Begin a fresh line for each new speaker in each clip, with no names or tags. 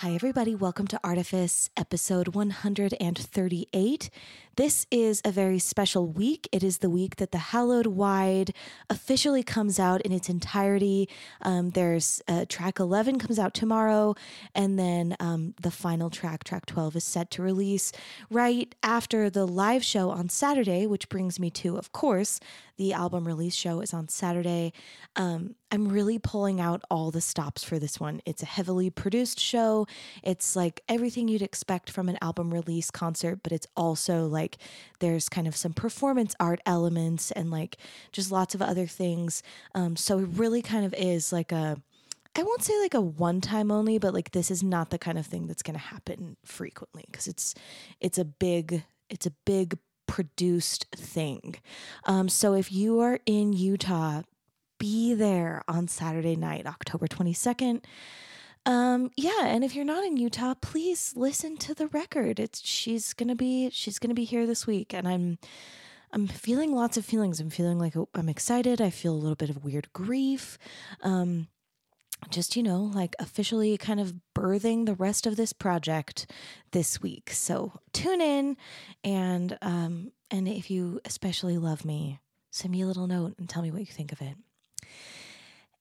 Hi, everybody. Welcome to Artifice, episode 138. This is a very special week. It is the week that the Hallowed Wild officially comes out in its entirety. Um, there's uh, track 11 comes out tomorrow, and then um, the final track, track 12, is set to release right after the live show on Saturday, which brings me to, of course, the album release show is on Saturday. Um, I'm really pulling out all the stops for this one. It's a heavily produced show. It's like everything you'd expect from an album release concert, but it's also like there's kind of some performance art elements and like just lots of other things. Um, so it really kind of is like a I won't say like a one time only, but like this is not the kind of thing that's going to happen frequently because it's it's a big it's a big produced thing. Um, so if you are in Utah, be there on Saturday night, October 22nd. Um, yeah, and if you're not in Utah, please listen to the record. It's she's gonna be she's gonna be here this week, and I'm I'm feeling lots of feelings. I'm feeling like I'm excited. I feel a little bit of weird grief. Um, just you know like officially kind of birthing the rest of this project this week so tune in and um and if you especially love me send me a little note and tell me what you think of it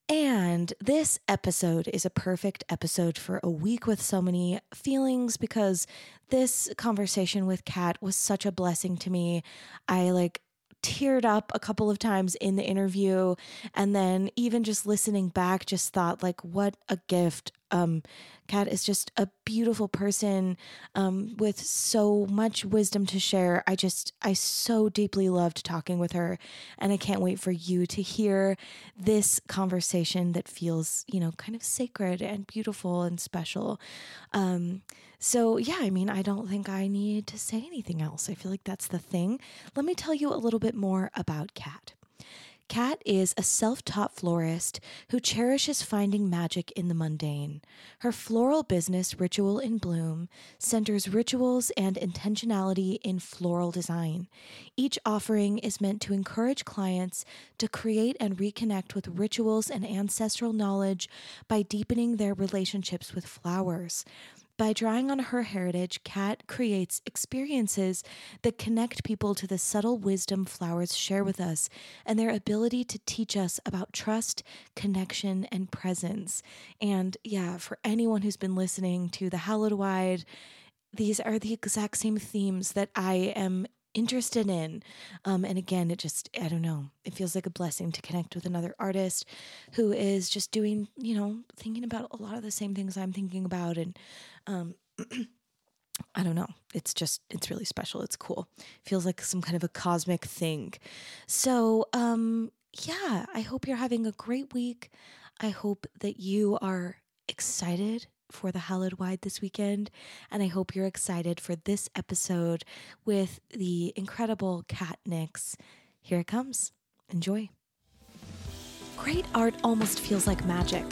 and this episode is a perfect episode for a week with so many feelings because this conversation with Kat was such a blessing to me. I like teared up a couple of times in the interview and then even just listening back just thought like what a gift. Um kat is just a beautiful person um with so much wisdom to share. I just i so deeply loved talking with her and i can't wait for you to hear this conversation that feels you know kind of sacred and beautiful and special. Um so, yeah, I mean, I don't think I need to say anything else. I feel like that's the thing. Let me tell you a little bit more about Kat. Kat is a self taught florist who cherishes finding magic in the mundane. Her floral business, Ritual in Bloom, centers rituals and intentionality in floral design. Each offering is meant to encourage clients to create and reconnect with rituals and ancestral knowledge by deepening their relationships with flowers. By drawing on her heritage, Kat creates experiences that connect people to the subtle wisdom flowers share with us and their ability to teach us about trust, connection, and presence. And yeah, for anyone who's been listening to the Hallowed Wild, these are the exact same themes that I am interested in. Um, and again, it just, I don't know, it feels like a blessing to connect with another artist who is just doing, you know, thinking about a lot of the same things I'm thinking about. And um, I don't know. It's just, it's really special. It's cool. feels like some kind of a cosmic thing. So, um, yeah, I hope you're having a great week. I hope that you are excited for the Hallowed Wild this weekend. And I hope you're excited for this episode with the incredible Kat Nix. Here it comes. Enjoy. Great art almost feels like magic.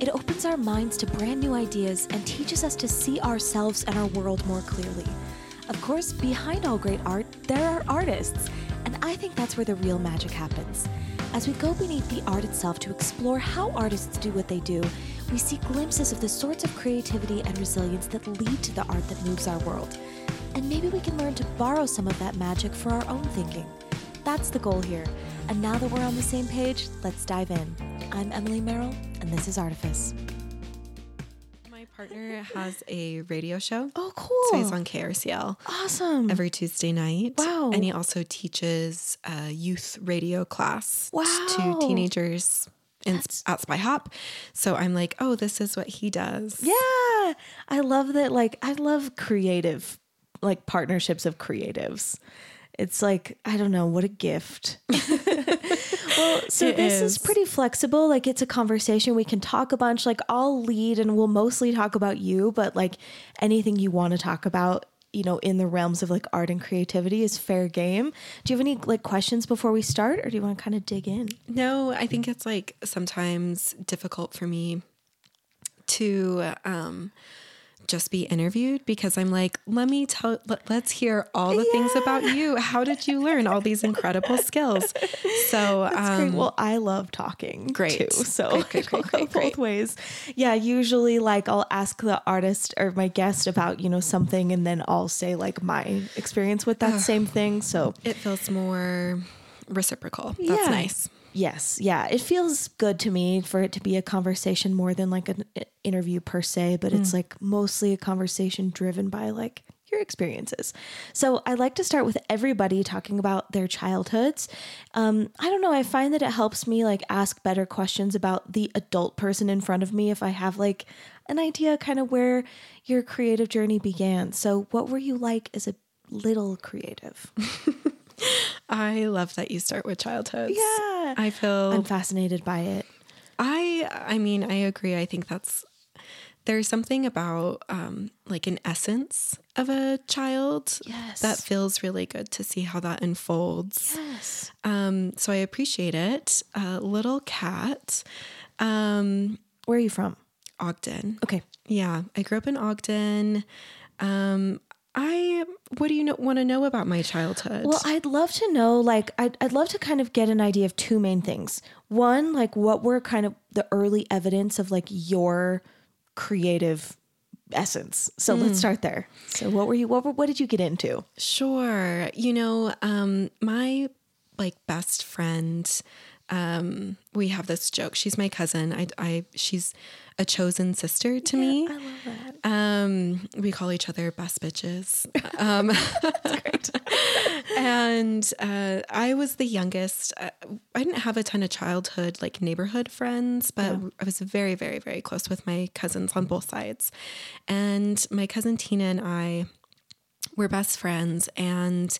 It opens our minds to brand new ideas and teaches us to see ourselves and our world more clearly. Of course, behind all great art, there are artists, and I think that's where the real magic happens. As we go beneath the art itself to explore how artists do what they do, we see glimpses of the sorts of creativity and resilience that lead to the art that moves our world. And maybe we can learn to borrow some of that magic for our own thinking. That's the goal here. And now that we're on the same page, let's dive in. I'm Emily Merrill, and this is Artifice.
My partner has a radio show.
Oh, cool.
So he's on KRCL.
Awesome.
Every Tuesday night.
Wow.
And he also teaches a youth radio class
wow.
to teenagers in, at Spy Hop. So I'm like, oh, this is what he does.
Yeah. I love that. Like, I love creative, like partnerships of creatives. It's like, I don't know, what a gift. well, so it this is. is pretty flexible. Like, it's a conversation. We can talk a bunch. Like, I'll lead and we'll mostly talk about you, but like anything you want to talk about you know in the realms of like art and creativity is fair game do you have any like questions before we start or do you want to kind of dig in
no i think it's like sometimes difficult for me to um just be interviewed because I'm like, let me tell, let, us hear all the yeah. things about you. How did you learn all these incredible skills? So,
um, well, I love talking.
Great.
Too, so great, great, great, great, both ways. Yeah. Usually like I'll ask the artist or my guest about, you know, something and then I'll say like my experience with that same thing. So
it feels more reciprocal. That's yeah. nice.
Yes. Yeah. It feels good to me for it to be a conversation more than like an interview per se, but mm. it's like mostly a conversation driven by like your experiences. So I like to start with everybody talking about their childhoods. Um, I don't know. I find that it helps me like ask better questions about the adult person in front of me if I have like an idea kind of where your creative journey began. So, what were you like as a little creative?
I love that you start with childhood.
Yeah.
I feel
I'm fascinated by it.
I I mean, I agree. I think that's there's something about um, like an essence of a child
yes.
that feels really good to see how that unfolds.
Yes.
Um, so I appreciate it. Uh, little Kat. Um,
Where are you from?
Ogden.
Okay.
Yeah, I grew up in Ogden. Um, I what do you know, want to know about my childhood?
Well, I'd love to know like I'd I'd love to kind of get an idea of two main things. One, like what were kind of the early evidence of like your creative essence. So mm. let's start there. So what were you what were, what did you get into?
Sure. You know, um my like best friend um we have this joke. She's my cousin. I I she's a chosen sister to
yeah,
me.
I love that.
Um, we call each other best bitches. Um, That's great. and uh, I was the youngest. Uh, I didn't have a ton of childhood like neighborhood friends, but yeah. I was very, very, very close with my cousins on both sides. And my cousin Tina and I were best friends, and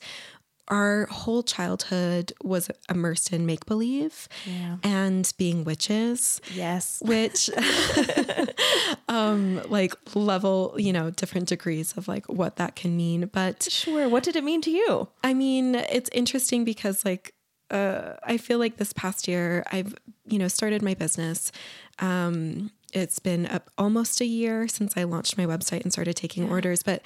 our whole childhood was immersed in make believe
yeah.
and being witches.
Yes.
Which um like level, you know, different degrees of like what that can mean. But
sure, what did it mean to you?
I mean, it's interesting because like uh I feel like this past year I've, you know, started my business. Um it's been almost a year since I launched my website and started taking yeah. orders, but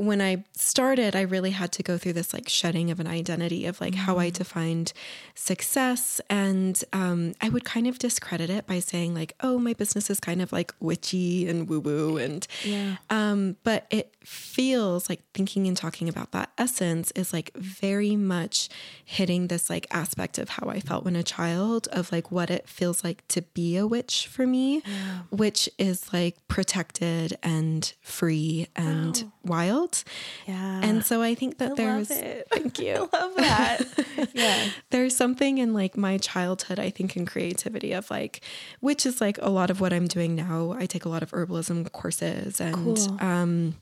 when I started, I really had to go through this like shedding of an identity of like mm-hmm. how I mm. defined success. And um, I would kind of discredit it by saying, like, oh, my business is kind of like witchy and woo woo. And,
yeah.
um, but it feels like thinking and talking about that essence is like very much hitting this like aspect of how I felt when a child, of like what it feels like to be a witch for me,
yeah.
which is like protected and free and wow. Wild.
Yeah.
And so I think that
I
there's
thank you. I love that.
yeah. There's something in like my childhood, I think, in creativity of like, which is like a lot of what I'm doing now. I take a lot of herbalism courses and cool. um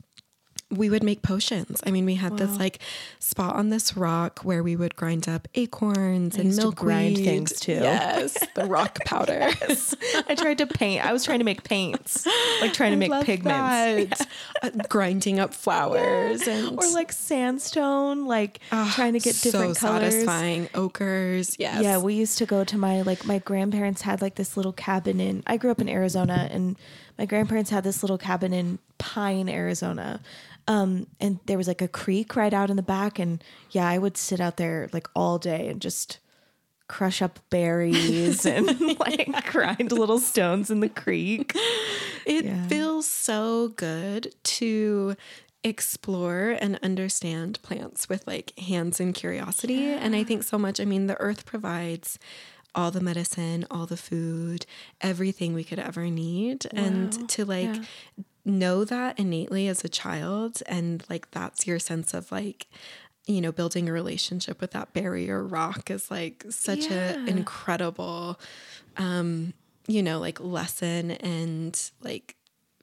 we would make potions. I mean, we had wow. this like spot on this rock where we would grind up acorns and milk
grind things too.
Yes, the rock powder. yes.
I tried to paint. I was trying to make paints, like trying to make pigments,
yeah. uh, grinding up flowers,
yeah.
and
or like sandstone, like oh, trying to get different
so
colors.
Satisfying ochres. Yes.
Yeah, we used to go to my like my grandparents had like this little cabin in. I grew up in Arizona and my grandparents had this little cabin in Pine, Arizona. Um, and there was like a creek right out in the back. And yeah, I would sit out there like all day and just crush up berries and like grind little stones in the creek.
It yeah. feels so good to explore and understand plants with like hands and curiosity. Yeah. And I think so much, I mean, the earth provides all the medicine, all the food, everything we could ever need. Wow. And to like yeah know that innately as a child and like that's your sense of like you know building a relationship with that barrier rock is like such yeah. an incredible um you know like lesson and like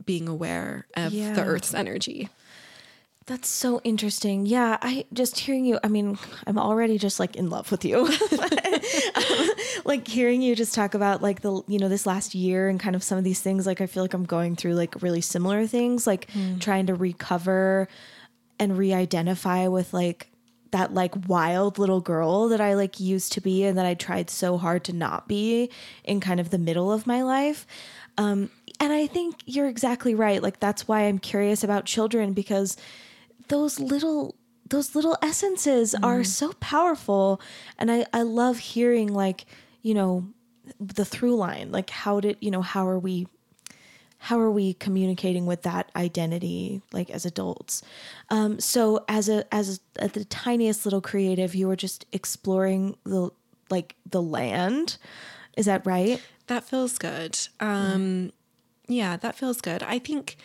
being aware of yeah. the earth's energy
that's so interesting. Yeah, I just hearing you, I mean, I'm already just like in love with you. um, like hearing you just talk about like the, you know, this last year and kind of some of these things, like I feel like I'm going through like really similar things, like mm. trying to recover and re identify with like that like wild little girl that I like used to be and that I tried so hard to not be in kind of the middle of my life. Um, and I think you're exactly right. Like that's why I'm curious about children because those little those little essences mm. are so powerful. And I I love hearing like, you know, the through line, like how did, you know, how are we how are we communicating with that identity like as adults? Um, so as a as a, the tiniest little creative you were just exploring the like the land. Is that right?
That feels good. Um, yeah that feels good. I think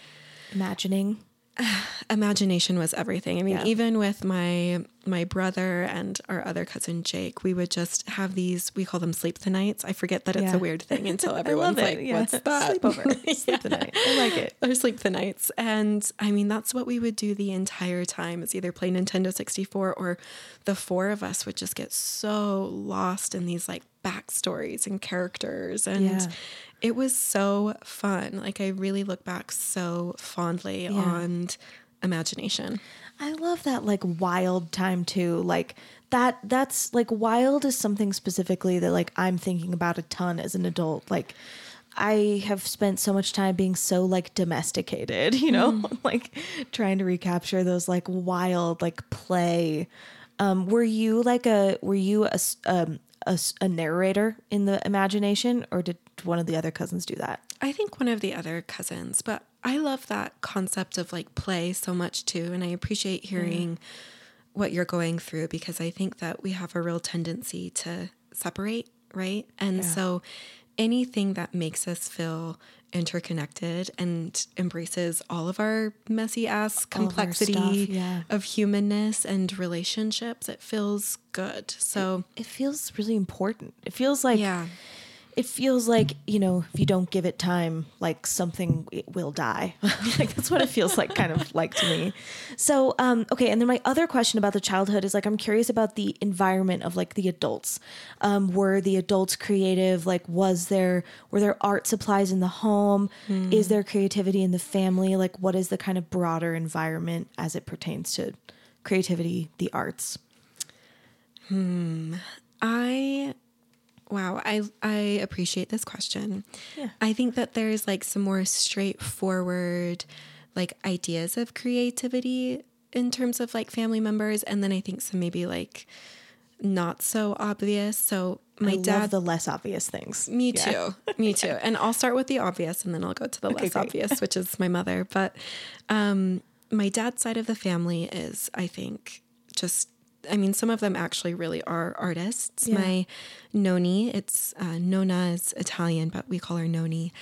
imagining
imagination was everything. I mean, yeah. even with my my brother and our other cousin Jake, we would just have these. We call them sleep the nights. I forget that it's yeah. a weird thing until everyone's like, yeah. "What's that?"
Sleepover, sleep the night. I like it.
Or sleep the nights, and I mean that's what we would do the entire time. Is either play Nintendo sixty four or the four of us would just get so lost in these like backstories and characters and it was so fun. Like I really look back so fondly yeah. on imagination.
I love that like wild time too. Like that that's like wild is something specifically that like I'm thinking about a ton as an adult. Like I have spent so much time being so like domesticated, you know, mm. like trying to recapture those like wild like play. Um, were you like a were you a um, a, a narrator in the imagination, or did one of the other cousins do that?
I think one of the other cousins, but I love that concept of like play so much too. And I appreciate hearing mm. what you're going through because I think that we have a real tendency to separate, right? And yeah. so anything that makes us feel interconnected and embraces all of our messy ass complexity stuff, yeah. of, humanness and relationships, it feels good. So
it, it, feels really important. It feels like yeah it feels like you know if you don't give it time like something will die. Like that's what it feels like kind of like to me. So um okay and then my other question about the childhood is like i'm curious about the environment of like the adults. Um were the adults creative? Like was there were there art supplies in the home? Mm. is there creativity in the family? Like what is the kind of broader environment as it pertains to creativity the arts?
Hmm. I Wow, I I appreciate this question. Yeah. I think that there's like some more straightforward like ideas of creativity in terms of like family members and then I think some maybe like not so obvious. So
my I dad the less obvious things.
Me yeah. too. Me too. And I'll start with the obvious and then I'll go to the okay, less great. obvious, which is my mother. But um my dad's side of the family is I think just I mean, some of them actually really are artists. Yeah. My Noni, it's uh, Nona is Italian, but we call her Noni.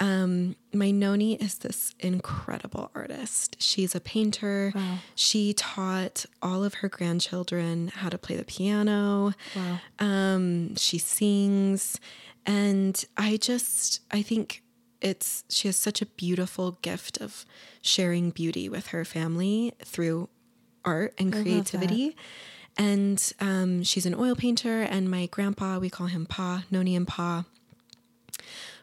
Um, my Noni is this incredible artist. She's a painter. Wow. She taught all of her grandchildren how to play the piano. Wow. Um, she sings. And I just, I think it's, she has such a beautiful gift of sharing beauty with her family through art and creativity. And um, she's an oil painter, and my grandpa, we call him Pa, Noni and Pa.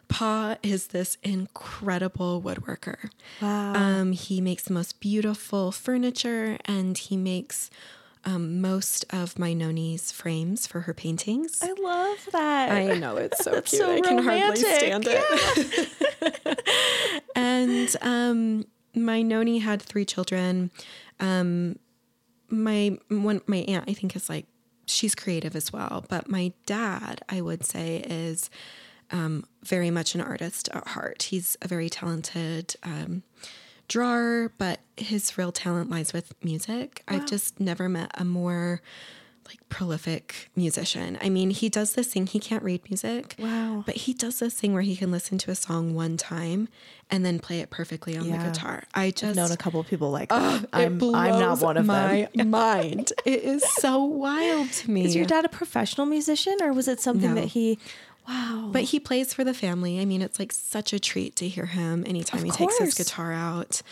Pa is this incredible woodworker. Wow. Um, he makes the most beautiful furniture, and he makes um, most of my Noni's frames for her paintings.
I love that.
I know it's so cute. So I can hardly stand yeah. it. and um, my Noni had three children. Um, my one my aunt I think is like she's creative as well, but my dad I would say is um, very much an artist at heart. He's a very talented um, drawer, but his real talent lies with music. Wow. I've just never met a more like prolific musician. I mean, he does this thing, he can't read music.
Wow.
But he does this thing where he can listen to a song one time and then play it perfectly on yeah. the guitar. I just
I've known a couple of people like that. Uh, I'm, I'm not one of
my them. mind. It is so wild to me.
Is your dad a professional musician or was it something no. that he Wow.
But he plays for the family. I mean, it's like such a treat to hear him anytime of he course. takes his guitar out.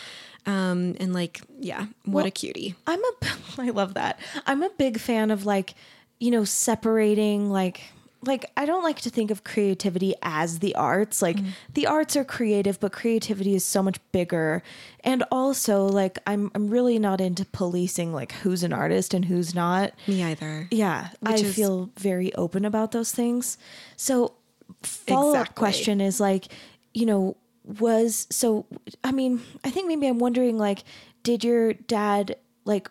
Um, and like, yeah, what well, a cutie.
I'm a, I love that. I'm a big fan of like, you know, separating like, like I don't like to think of creativity as the arts. Like mm. the arts are creative, but creativity is so much bigger. And also like I'm I'm really not into policing like who's an artist and who's not.
Me either.
Yeah. Which I is... feel very open about those things. So follow-up exactly. question is like, you know, was so I mean, I think maybe I'm wondering like did your dad like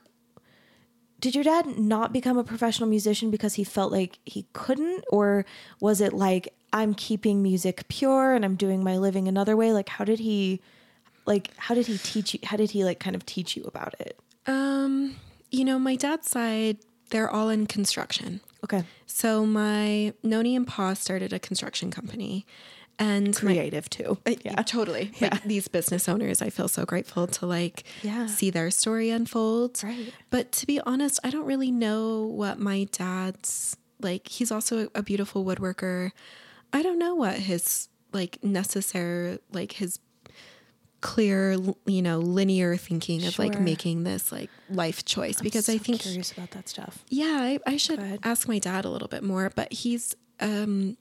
did your dad not become a professional musician because he felt like he couldn't or was it like I'm keeping music pure and I'm doing my living another way? Like how did he like how did he teach you how did he like kind of teach you about it?
Um, you know, my dad's side, they're all in construction.
Okay.
So my Noni and Pa started a construction company. And my-
Creative too.
yeah, totally. Like these business owners, I feel so grateful to like
Yeah.
see their story unfold.
Right.
But to be honest, I don't really know what my dad's like. He's also a beautiful woodworker. I don't know what his like necessary like his clear you know linear thinking of like making this like life choice because I think
curious about that stuff.
yeah, I, I should ask my dad a little bit more, but he's um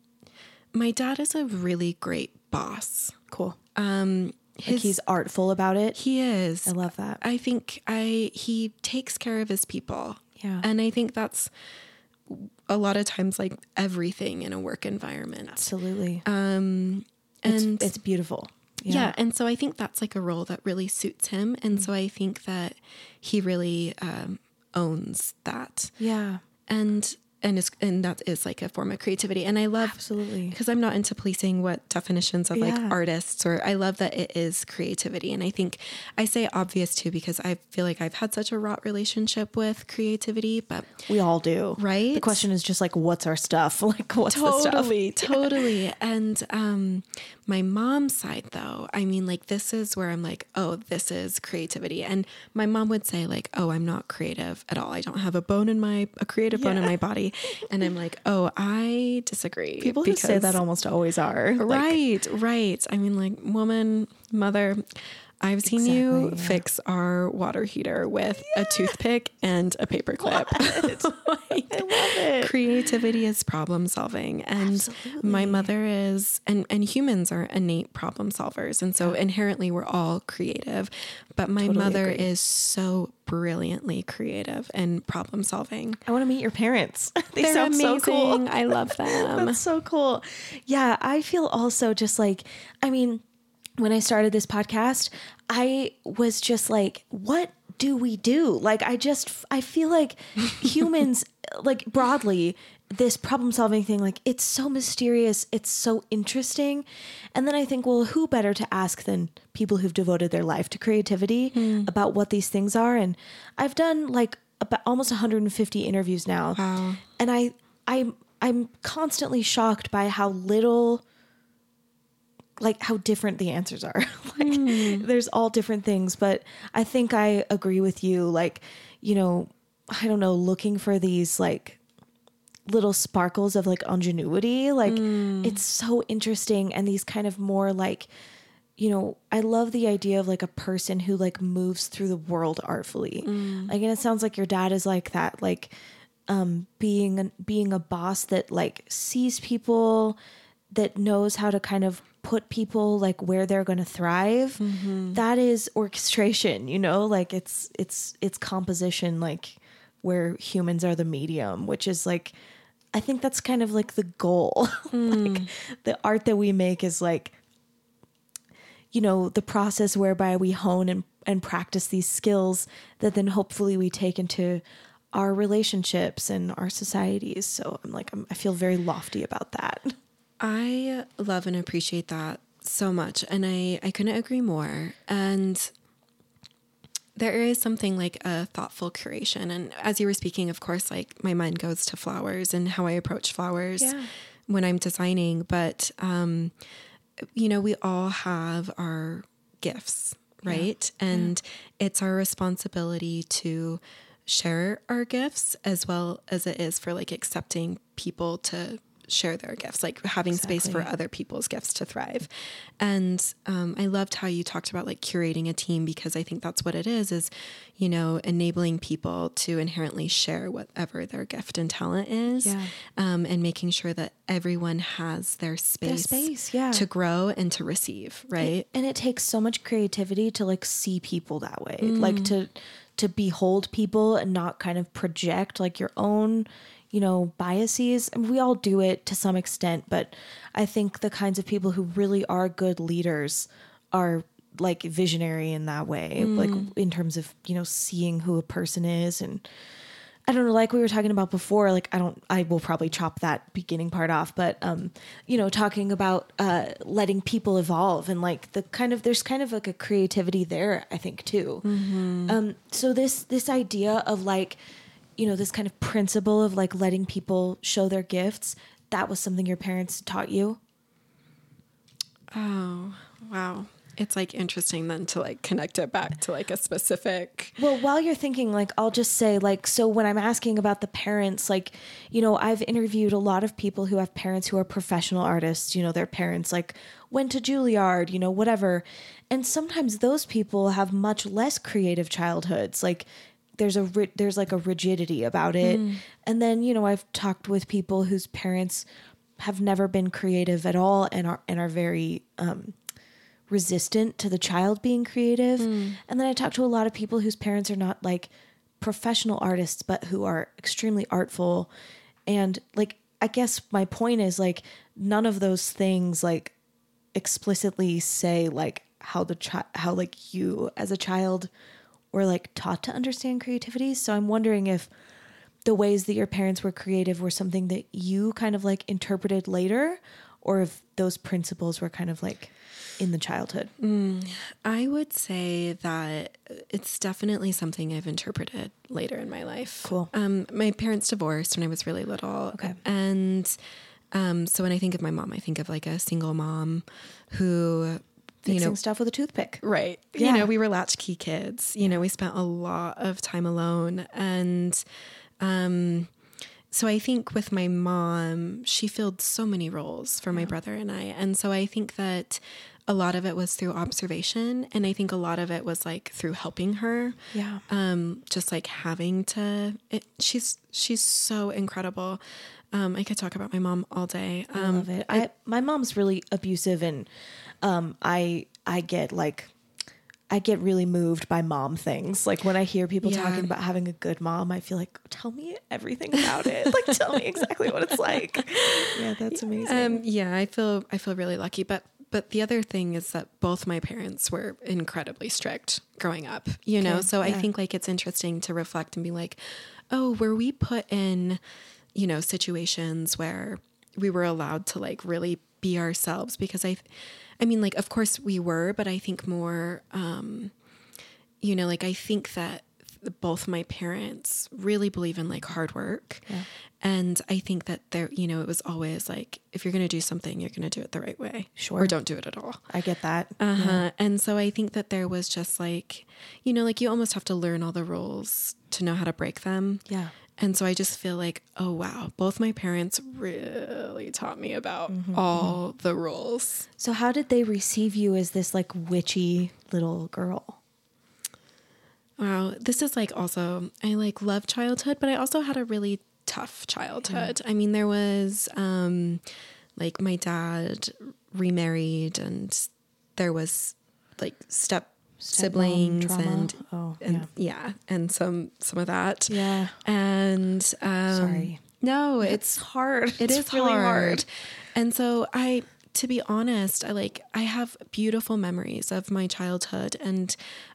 my dad is a really great boss.
Cool.
Um
Like he's artful about it.
he is.
I love that.
I think I he takes care of his people.
Yeah.
And I think that's a lot of times like everything in a work environment.
Absolutely.
Um and
it's beautiful.
yeah. and so I think that's like a role that really suits him and so I think that he really um owns that.
Yeah.
and and is and that is like a form of creativity and i love
Absolutely.
because i'm not into policing what definitions of like artists or i love that it is creativity and i think i say obvious too because i feel like i've had such a rot relationship with creativity but
We all do.
Right?
The question is just like, what's our stuff? Like, what's the stuff?
totally totally and um my mom's side though i mean like this is where i'm like oh this is creativity and my mom would say like oh i'm not creative at all i don't have a bone in my a creative bone in my body and i'm like oh i disagree
People who say that almost always are. Like,
right right i mean like woman mother I've seen you
yeah.
fix our water heater with a toothpick and a paperclip. Like,
I love it.
creativity is problem solving and my mother is and and humans are innate problem solvers and so inherently we're all creative but my
Totally
mother
agree.
is so brilliantly creative and problem solving
I want to meet your parents. they
They're
sound so cool.
amazing. i love them
That's so cool. Yeah, I feel also just like, I mean, when I started this podcast, I was just like, what do we do? Like, I just, I feel like humans, like broadly, this problem solving thing, like, it's so mysterious. It's so interesting. And then I think, well, who better to ask than people who've devoted their life to creativity hmm. about what these things are? And I've done like about almost 150 interviews now.
Wow.
And I, I, I'm constantly shocked by how little like how different the answers are. like hmm. there's all different things, but I think I agree with you like, you know, I don't know, looking for these like little sparkles of like ingenuity, like hmm. it's so interesting and these kind of more like you know, I love the idea of like a person who like moves through the world artfully. Hmm. Like, and it sounds like your dad is like that, like um being an, being a boss that like sees people that knows how to kind of put people like where they're going to thrive mm-hmm. That is orchestration you know? Like it's it's it's composition like where humans are the medium which is like i think that's kind of like the goal. Like hmm. the art that we make is like you know the process whereby we hone and, and practice these skills that then hopefully we take into our relationships and our societies. So i'm like I'm, i feel very lofty about that
I love and appreciate that so much. And I, I couldn't agree more. And there is something like a thoughtful curation. And as you were speaking, of course, like my mind goes to flowers and how I approach flowers
Yeah.
when I'm designing. But, um, you know, we all have our gifts, right? And it's our responsibility to share our gifts as well as it is for like accepting people to share their gifts, like having space for other people's gifts to thrive. And um, I loved how you talked about like curating a team because I think that's what it is, is, you know, enabling people to inherently share whatever their gift and talent is
Yeah.
um, and making sure that everyone has their space,
space, yeah.
to grow and to receive, right?
and it takes so much creativity to like see people that way like to to behold people and not kind of project like your own you know, biases. Mean, we all do it to some extent, but I think the kinds of people who really are good leaders are like visionary in that way, like in terms of, you know, seeing who a person is and I don't know, like we were talking about before, like I don't I will probably chop that beginning part off, but um, you know, talking about uh letting people evolve and like the kind of there's kind of like a creativity there, I think too. Um so this this idea of like, you know, this kind of principle of like letting people show their gifts, that was something your parents taught you?
Oh, wow. It's like interesting then to like connect it back to like a specific.
Well, while you're thinking, like, I'll just say, like, so when I'm asking about the parents, like, you know, I've interviewed a lot of people who have parents who are professional artists. You know, their parents, like, went to Juilliard, you know, whatever. And sometimes those people have much less creative childhoods. Like, there's a ri- there's like a rigidity about it. And then, you know, I've talked with people whose parents have never been creative at all and are and are very um resistant to the child being creative. And then I talk to a lot of people whose parents are not like professional artists, but who are extremely artful. And like, I guess my point is like, none of those things like explicitly say like how the child, how like you as a child were like taught to understand creativity. So I'm wondering if the ways that your parents were creative were something that you kind of like interpreted later or if those principles were kind of like in the childhood.
I would say that it's definitely something I've interpreted later in my life.
Cool.
Um, my parents divorced when I was really little.
Okay.
And um, so when I think of my mom, I think of like a single mom who, you know,
stuff with a toothpick.
Right.
Yeah.
You know, we were latchkey kids. You know, we spent a lot of time alone. And um, so I think with my mom, she filled so many roles for my brother and I. And so I think that a lot of it was through observation. And I think a lot of it was like through helping her.
Yeah.
Um, just like having to, it, she's, she's so incredible. Um, I could talk about my mom all day.
I
Um,
love it. I, my mom's really abusive and um I I get like I get really moved by mom things. Like when I hear people
Yeah.
talking about having a good mom, I feel like tell me everything about it. like tell me exactly what it's like. Yeah, that's amazing.
Um, yeah, I feel I feel really lucky, but but the other thing is that both my parents were incredibly strict growing up, you know.
Okay,
So I think like it's interesting to reflect and be like, "Oh, were we put in, you know, situations where we were allowed to like really be ourselves because I I mean like of course we were, but I think more um you know, like I think that both my parents really believe in like hard work. And I think that there, you know, it was always like, if you're going to do something, you're going to do it the right way.
Sure.
Or don't do it at all.
I get that.
Uh huh. And so I think that there was just like, you know, like you almost have to learn all the rules to know how to break them.
Yeah.
And so I just feel like, oh, wow, both my parents really taught me about all the rules.
So how did they receive you as this like witchy little girl?
Wow, this is like also I like love childhood, but I also had a really tough childhood. I mean, there was um like my dad remarried and there was like step siblings and
Oh,
and yeah. and some some of that.
Yeah.
And um
Sorry.
No,
It's hard.
it
It's
is
really hard.
And so I to be honest, I like I have beautiful memories of my childhood and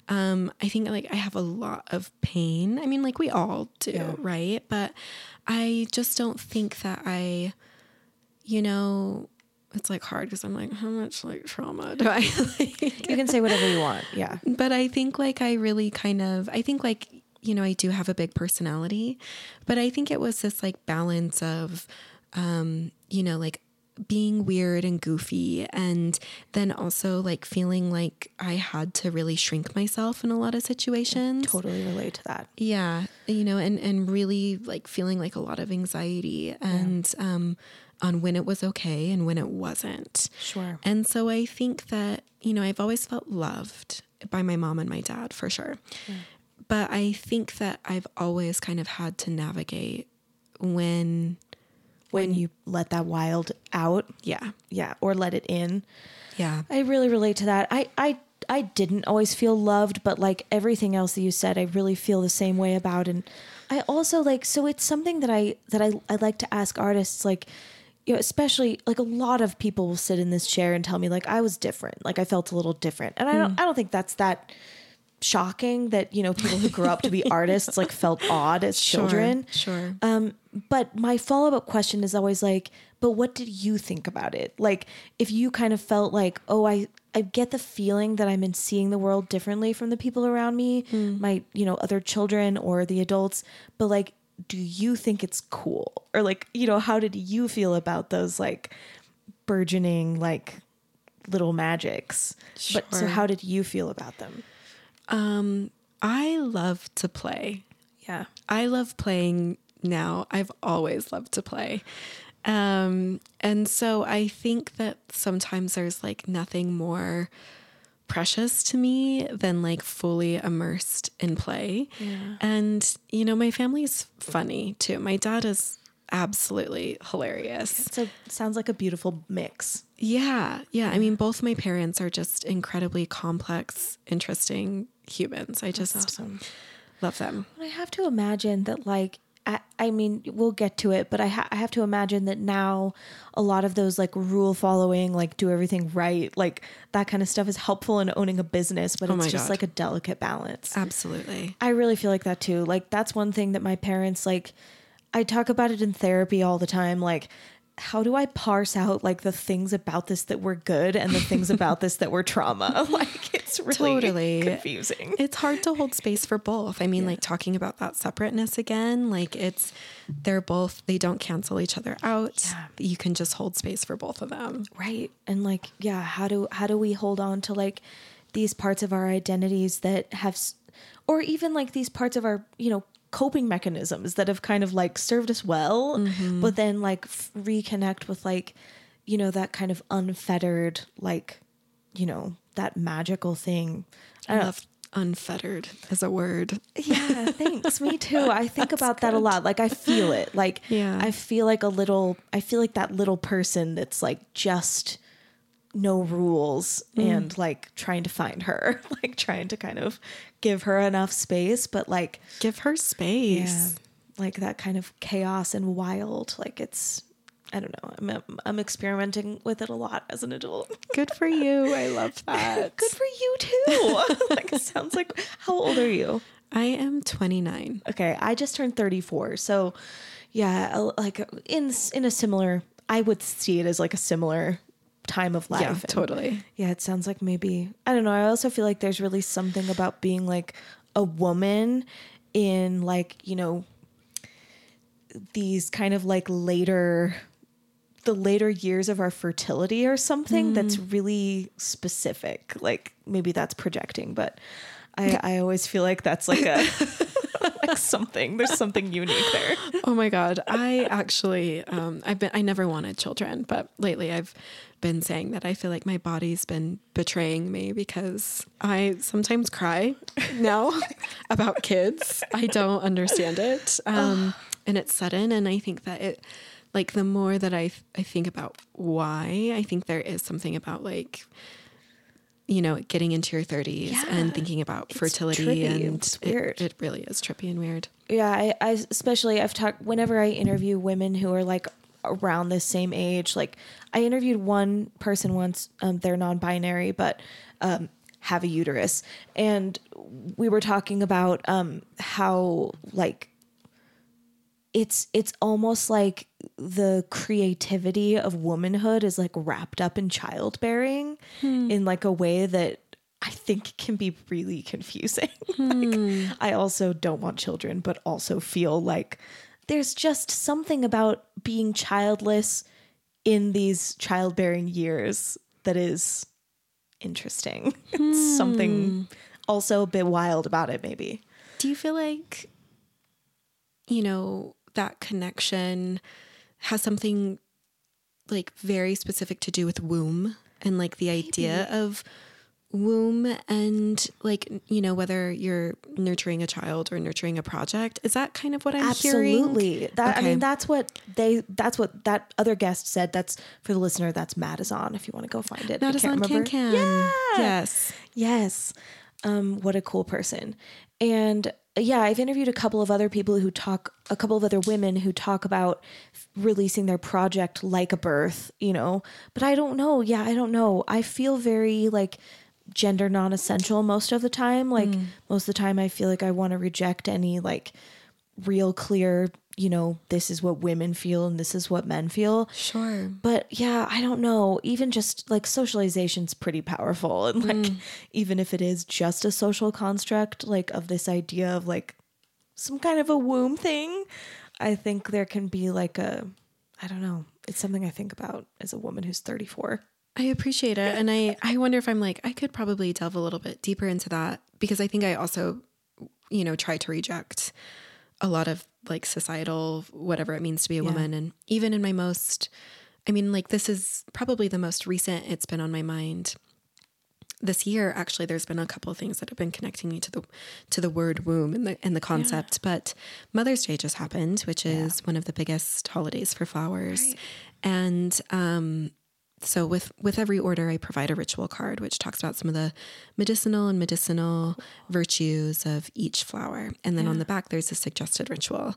um I think like I have a lot of pain. I mean like we all do,
Yeah.
right? But I just don't think that I you know it's like hard because I'm like how much like trauma do I like
You can say whatever you want. Yeah.
but I think like I really kind of I think like you know I do have a big personality, but I think it was this like balance of um you know like being weird and goofy and then also like feeling like I had to really shrink myself in a lot of situations.
Totally relate to that.
Yeah, you know, and and really like feeling like a lot of anxiety and um on when it was okay and when it wasn't.
Sure.
And so I think that, you know, I've always felt loved by my mom and my dad for sure. But I think that I've always kind of had to navigate when,
When you let that wild out,
yeah,
yeah, or let it in.
yeah,
I really relate to that. I I I didn't always feel loved, but like everything else that you said, I really feel the same way about. And I also like so it's something that I that I I like to ask artists like you know, especially like a lot of people will sit in this chair and tell me like I was different, like I felt a little different, and I don't I don't think that's that shocking that you know people who grew up to be artists like felt odd as children.
Sure.
Um, but my follow up question is always like, but what did you think about it? Like, if you kind of felt like, oh, I I get the feeling that I'm in seeing the world differently from the people around me, my you know other children or the adults, but like, do you think it's cool or like you know how did you feel about those like burgeoning like little magics? But so how did you feel about them?
Um, I love to play.
Yeah.
I love playing now. I've always loved to play. Um, and so I think that sometimes there's like nothing more precious to me than like fully immersed in play. And, you know, my family's funny too. My dad is absolutely hilarious.
So sounds like a beautiful mix.
Yeah. Yeah. I mean, both my parents are just incredibly complex, interesting humans. I just
awesome.
love them.
I have to imagine that, like, I, I mean, we'll get to it, but I, ha- I have to imagine that now a lot of those like rule following, like do everything right, like that kind of stuff is helpful in owning a business, but
Oh
it's just
God.
like a delicate balance.
Absolutely.
I really feel like that too. Like that's one thing that my parents like I talk about it in therapy all the time like how do I parse out like the things about this that were good and the things about this that were trauma? Like it's really
Totally.
confusing.
It's hard to hold space for both. I mean, like talking about that separateness again, like it's, they're both, they don't cancel each other out. You can just hold space for both of them.
Right. And like, yeah, how do how do we hold on to like these parts of our identities that have or even like these parts of our, you know, coping mechanisms that have kind of like served us well, mm-hmm. but then like f- reconnect with like, you know, that kind of unfettered like, you know, that magical thing. I
I love unfettered as a word.
Yeah, thanks. Me too. I think about that a lot. Like I feel it. Like
Yeah.
I feel like a little I feel like that little person that's like just no rules mm. and like trying to find her, like trying to kind of give her enough space, but like
Give her
yeah,
space.
like that kind of chaos and wild. Like it's I don't know. I'm I'm experimenting with it a lot as an adult.
Good for you. I love that.
Good for you too. like it sounds like how old are you?
I am 29.
Okay, I just turned 34. So, yeah, like in in a similar I would see it as like a similar time of life.
Yeah,
And,
totally.
Yeah, it sounds like maybe I don't know. I also feel like there's really something about being like a woman in like, you know, these kind of like later the later years of our fertility or something that's mm. really specific. Like maybe that's projecting, but I, I always feel like that's like a like something. There's something unique there.
Oh my god, I actually um I've been I never wanted children, but lately I've been saying that I feel like my body's been betraying me because I sometimes cry now about kids. I don't understand it. Um and it's sudden and I think that it like the more that I I think about why, I think there is something about like you know, getting into your 30s
Yeah.
and thinking about fertility
trippy.
and
It's
it-
weird.
It, really is trippy and weird.
Yeah, I, I especially I've talked whenever I interview women who are like around this same age. Like I interviewed one person once. Um, they're non-binary, but um, have a uterus, and we were talking about um, how like it's it's almost like the creativity of womanhood is like wrapped up in childbearing hmm. in like a way that I think can be really confusing. like hmm. I also don't want children but also feel like there's just something about being childless in these childbearing years that is interesting. It's something hmm. also a bit wild about it maybe.
Do you feel like, you know, that connection has something like very specific to do with womb and like the idea of womb and like, you know, whether you're nurturing a child or nurturing a project? Is that kind of what I'm hearing?
Absolutely. That I mean, that's what they. That's what that other guest said. That's for the listener. That's Madison. If you want to go find it, can't remember.
Can.
Yeah.
Yes.
Yes. Um, what a cool person. And yeah, I've interviewed a couple of other people who talk, a couple of other women who talk about f- releasing their project like a birth, you know, but I don't know. Yeah, I don't know. I feel very like gender non essential most of the time. Like mm. most of the time, I feel like I want to reject any like real clear, you know, this is what women feel and this is what men feel.
Sure.
But yeah, I don't know. Even just like socialization's pretty powerful. And like, mm. even if it is just a social construct, like of this idea of like some kind of a womb thing, I think there can be like a, I don't know. It's something I think about as a woman who's 34.
I appreciate it. And I, I wonder if I'm like, I could probably delve a little bit deeper into that because I think I also, you know, try to reject a lot of like societal, whatever it means to be a woman. And even in my most, I mean, like, this is probably the most recent it's been on my mind. This year actually there's been a couple of things that have been connecting me to the to the word womb and the and the concept. But mother's day just happened which is one of the biggest holidays for flowers. And um so with with every order i provide a ritual card which talks about some of the medicinal and medicinal virtues of each flower and then on the back there's a suggested ritual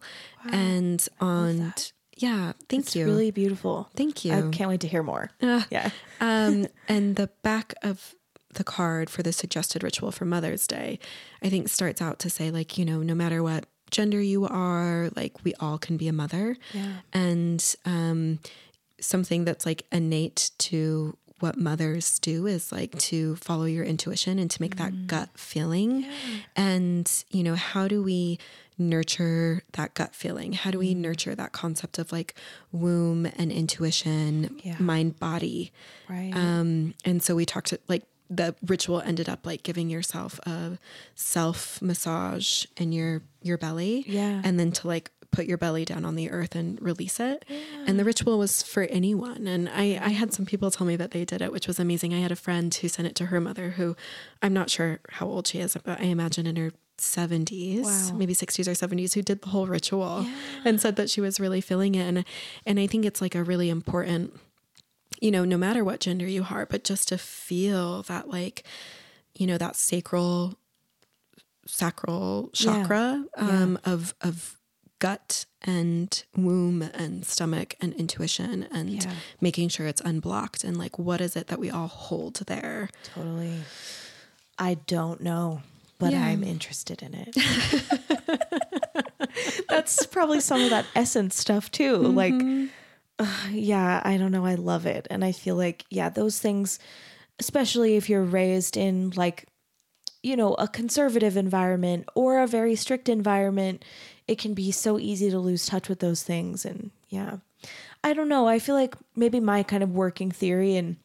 and on yeah thank
It's
you
really beautiful.
thank you
I can't wait to hear more.
Ah.
yeah.
um, and the back of the card for the suggested ritual for Mother's Day, I think starts out to say, like, you know, no matter what gender you are, like, we all can be a mother.
Yeah.
And um, something that's like innate to what mothers do is like to follow your intuition and to make that gut feeling. And, you know, how do we nurture that gut feeling? How do we nurture that concept of like womb and intuition,
Yeah.
mind, body?
Right.
Um, and so we talked to like the ritual ended up like giving yourself a self massage in your your belly,
Yeah.
and then to like put your belly down on the earth and release it. And the ritual was for anyone. And I I had some people tell me that they did it, which was amazing. I had a friend who sent it to her mother, who I'm not sure how old she is, but I imagine in her 70s,
Wow.
maybe 60s or 70s, who did the whole ritual and said that she was really feeling it. And and I think it's like a really important you know, no matter what gender you are, but just to feel that like, you know, that sacral sacral chakra um of of gut and womb and stomach and intuition and
Yeah.
making sure it's unblocked and like what is it that we all hold there?
Totally. I don't know, but
Yeah.
I'm interested in it. That's probably some of that essence stuff too. Like, uh, yeah, I don't know. I love it. And I feel like, yeah, those things, especially if you're raised in like, you know, a conservative environment or a very strict environment, it can be so easy to lose touch with those things. And yeah, I don't know. I feel like maybe my kind of working theory and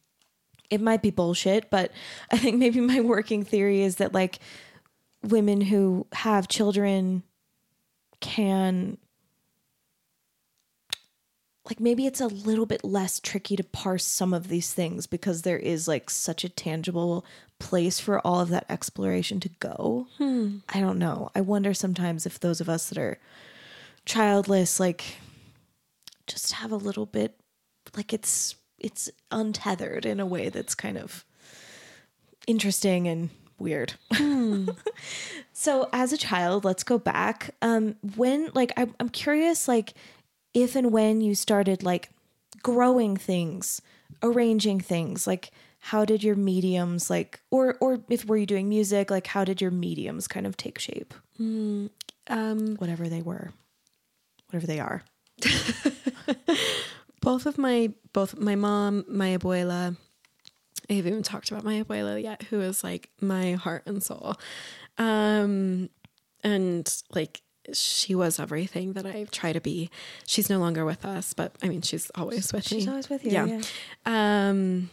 it might be bullshit, but I think maybe my working theory is that like women who have children can like maybe it's a little bit less tricky to parse some of these things because there is like such a tangible place for all of that exploration to go. I don't know. I wonder sometimes if those of us that are childless like just have a little bit like it's it's untethered in a way that's kind of interesting and weird. so as a child, let's go back. Um when like I I'm curious like if and when you started like growing things, arranging things, like how did your mediums like or or if were you doing music, like how did your mediums kind of take shape?
Um
Whatever they were. Whatever they are.
both of my both my mom, my abuela. I haven't even talked about my abuela yet, who is like my heart and soul. Um, and like she was everything that I try to be. She's no longer with us, but I mean she's always with me.
She's always with you.
Yeah.
yeah.
Um,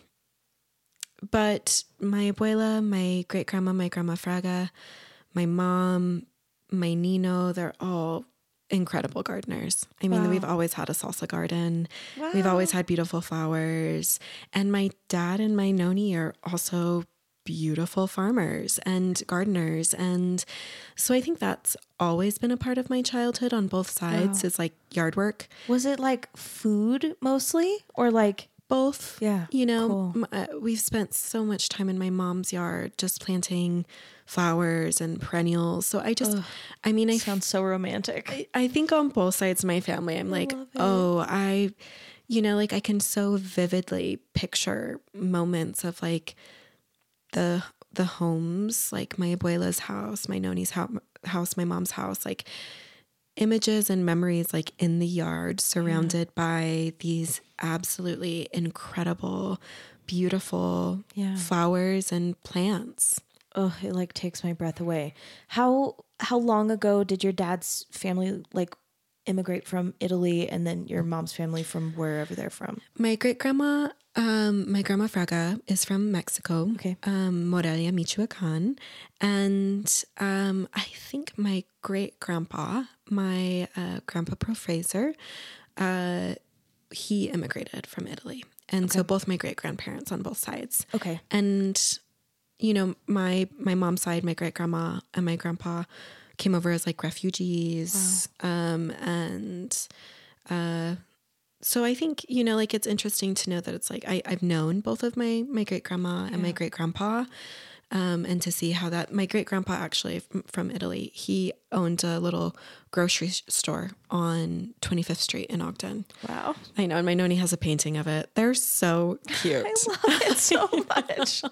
but my abuela, my great grandma, my grandma Fraga, my mom, my Nino, they're all incredible gardeners. I mean,
Wow.
we've always had a salsa garden. Wow. We've always had beautiful flowers. And my dad and my noni are also beautiful farmers and gardeners. And so I think that's always been a part of my childhood on both sides
Wow.
is like yard work.
Was it like food mostly or like
both.
Yeah,
You know,
cool.
m- uh, we've spent so much time in my mom's yard just planting flowers and perennials. So I just, I mean, I
Sounds so romantic.
I- I think on both sides of my family, I'm like, oh, I, you know, like I can so vividly picture moments of like the the homes, like my abuela's house, my noni's house, house, my mom's house, like images and memories like in the yard surrounded by these absolutely incredible beautiful
Yeah.
flowers and plants
Oh, it like takes my breath away. How how long ago did your dad's family like immigrate from Italy and then your mom's family from wherever they're from?
My great grandma, um, my grandma Fraga is from Mexico.
Okay.
Um, Morelia, Michoacan. And um, I think my great grandpa, my uh, grandpa Pro Fraser, uh, he immigrated from Italy. And so both my great grandparents on both sides.
Okay.
And you know, my my mom's side, my great grandma and my grandpa came over as like refugees. Um, and uh, so I think you know, like it's interesting to know that it's like I I've known both of my my great grandma and my great grandpa. Um, and to see how that my great grandpa actually from Italy, he owned a little grocery store on 25th Street in Ogden.
Wow.
I know, and my noni has a painting of it. They're so cute.
I love it so much.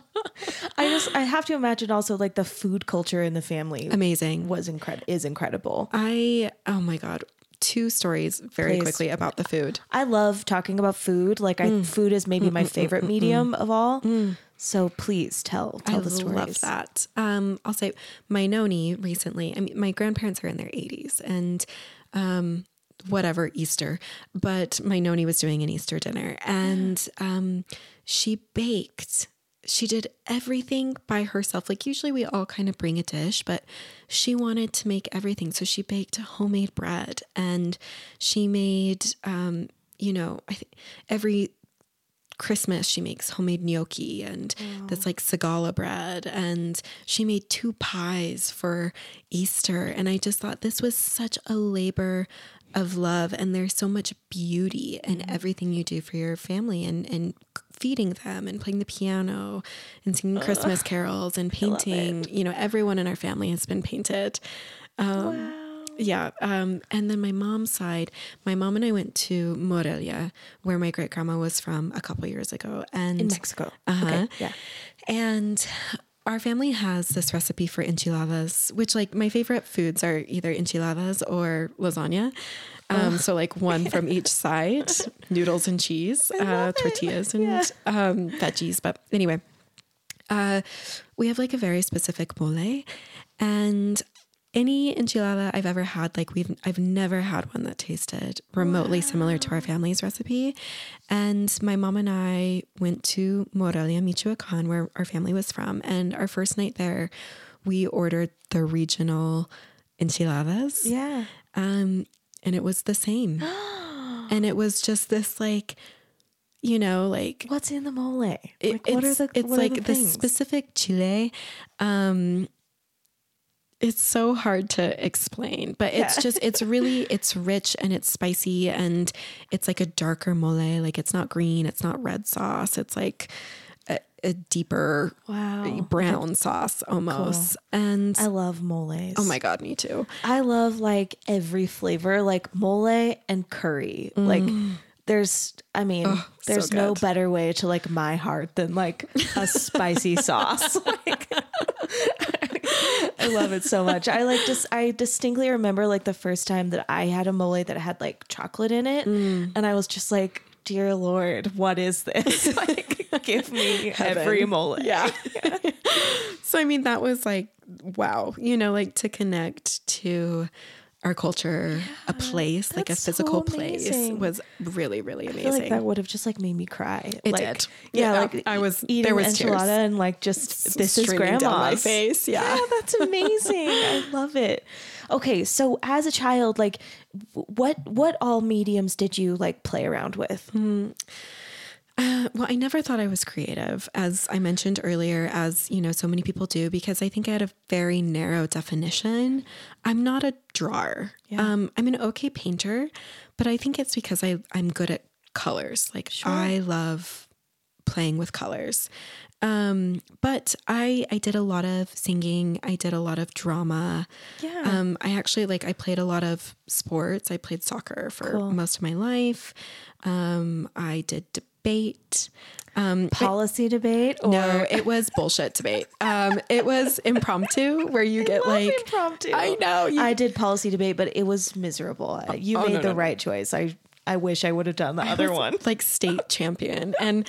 I just I have to imagine also like the food culture in the family
Amazing.
was incredible is incredible.
I oh my god, two stories very
Please.
quickly about the food.
I love talking about food. Like I mm. food is maybe my mm, mm, favorite medium of all. So please tell tell
I
the stories.
love that. Um, I'll say my noni recently. I mean, my grandparents are in their 80s, and um, whatever Easter, but my noni was doing an Easter dinner, and um, she baked. She did everything by herself. Like usually we all kind of bring a dish, but she wanted to make everything. So she baked homemade bread and she made, um, you know, I think every Christmas, she makes homemade gnocchi and that's like sagala bread. And she made two pies for Easter. And I just thought this was such a labor of love. And there's so much beauty in everything you do for your family and, and feeding them and playing the piano and singing Christmas carols and painting. You know, everyone in our family has been painted. Um, yeah. Um, and then my mom's side, my mom and I went to Morelia, where my great grandma was from a couple years ago. And
in Mexico.
Uh-huh.
Okay. Yeah.
And our family has this recipe for enchiladas, which like my favorite foods are either enchiladas or lasagna. Um, so like one from each side, noodles and cheese, uh, tortillas and um, veggies. But anyway, uh, we have like a very specific mole, and any enchilada I've ever had, like we've I've never had one that tasted remotely similar to our family's recipe. And my mom and I went to Morelia, Michoacan, where our family was from, and our first night there, we ordered the regional enchiladas.
Yeah.
Um, and it was the same. and it was just this like, you know, like
What's in the mole?
it-
what are
it's,
the
it's like
the
the, specific chile. Um, it's so hard to explain, but it's
Yeah.
just it's really it's rich and it's spicy and it's like a darker mole. Like it's not green, it's not red sauce. It's like a, deeper
Wow.
brown sauce almost. And
I love moles.
oh my god, me too.
I love like every flavor, like mole and curry. Like there's I mean,
Mm. so
there's no better way to like my heart than like a spicy sauce. Like I love it so much. I like just I distinctly remember like the first time that I had a mole that had like chocolate in it
Mm.
and I was just like Dear Lord, what is this? like, give me
Heaven.
every mole.
Yeah. so I mean that was like wow, you know, like to connect to our culture, a place, like a
that's so
physical place was really, really amazing.
like that would have just like made me cry.
It
like,
did.
Yeah,
Yeah,
like
I was-
eating
there was
enchilada
tears.
and like just this is grandma's
down my face. Yeah.
Yeah, that's amazing. I love it. Okay, so as a child, like what what all mediums did you like play around with? Hmm.
Uh, well, I never thought I was creative, as I mentioned earlier, as you know, so many people do, because I think I had a very narrow definition. I'm not a drawer. Um, I'm an okay painter, but I think it's because I I'm good at colors. Like I love playing with colors. Um, but I I did a lot of singing. I did a lot of drama.
Yeah.
Um, I actually like I played a lot of sports. I played soccer for
Cool.
most of my life. Um, I did debate. Um, but-
Policy debate or
no, it was bullshit debate. Um, it was impromptu where you get like
impromptu.
I know. You,
I did policy debate, but it was miserable. You
oh,
made
no,
the
no, no.
right choice. I I wish I would have done the other
was,
one.
like state champion and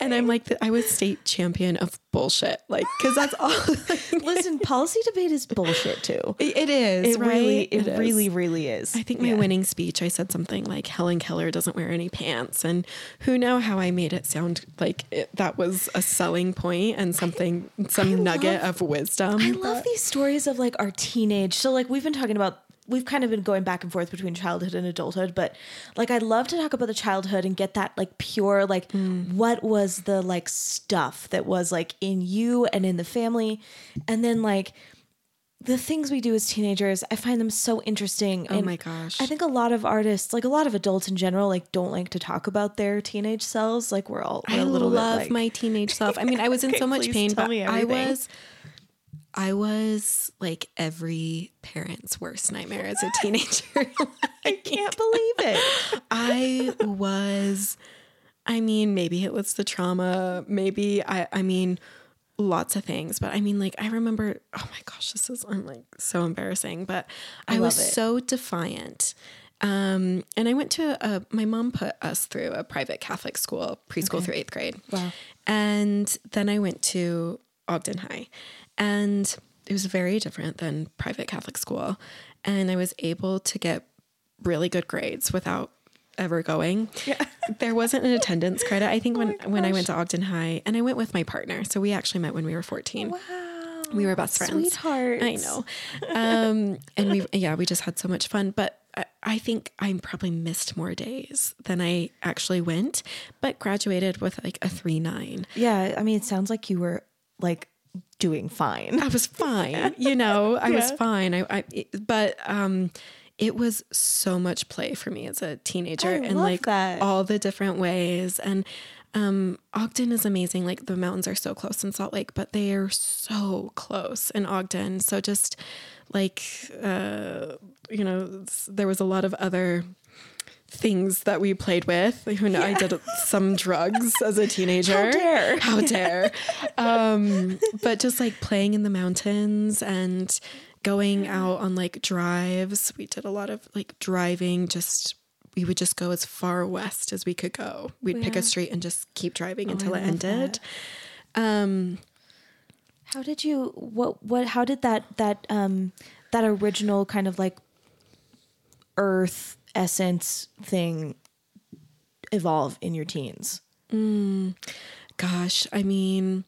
and I'm like I was state champion of bullshit like because that's all
Listen, policy debate is bullshit too.
it is
It
right?
really, it, really, really is.
I think my
Yeah.
winning speech I said something like Helen Keller doesn't wear any pants and who know how I made it sound like it, that was a selling point and something some nugget
love-
of wisdom
I love these stories of like our teenage. So like we've been talking about we've kind of been going back and forth between childhood and adulthood, but like I'd love to talk about the childhood and get that like pure like hmm. what was the like stuff that was like in you and in the family and then like the things we do as teenagers, I find them so interesting.
oh
and
my gosh
I think a lot of artists, like a lot of adults in general, like don't like to talk about their teenage selves. Like we're all we're
I
a little
love
like,
my teenage self. I mean, I was in
Okay,
so much pain, but I was, I was like every parent's worst nightmare as a teenager.
I can't believe it.
I was, I mean, maybe it was the trauma. Maybe I, I mean, lots of things. But I mean, like, I remember, oh my gosh, this is, I'm like so embarrassing, but I, was
it.
so defiant. Um, and I went to a, my mom put us through a private Catholic school, preschool through eighth grade.
Wow.
And then I went to Ogden High and it was very different than private Catholic school. And I was able to get really good grades without ever going. Yeah. There wasn't an attendance credit. I think when, when I went to Ogden High and I went with my partner. So we actually met when we were 14.
Wow.
We were best friends.
Sweethearts.
I know. Um, and we, yeah, we just had so much fun. But I, I think I probably missed more days than I actually went, but graduated with like a three nine.
Yeah, I mean, it sounds like you were like doing fine.
I was fine, you know, I was fine. I, I, it- but, um, it was so much play for me as a teenager
I
and like
that.
all the different ways. And, um, Ogden is amazing. Like the mountains are so close in Salt Lake, but they are so close in Ogden. So just like, uh, you know, there was a lot of other things that we played with. Who know, I did some drugs as a teenager.
How dare.
How dare. um, but just like playing in the mountains and going out on like drives. We did a lot of like driving, just we would just go as far west as we could go. We'd pick a street and just keep driving until
I
it ended. Um,
How did you what what how did that that um that original kind of like earth essence thing evolve in your teens?
gosh, I mean,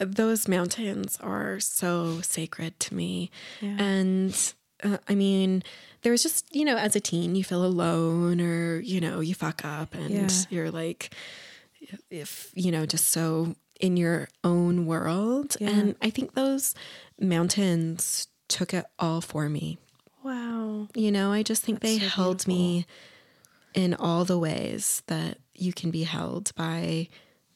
those mountains are so sacred to me.
Yeah.
And uh, I mean, there was just, you know, as a teen, you feel alone or, you know, you fuck up and
Yeah.
you're like, if, you know, just so in your own world.
Yeah.
And I think those mountains took it all for me.
Wow.
You know, I just think they
so
held me in all the ways that you can be held by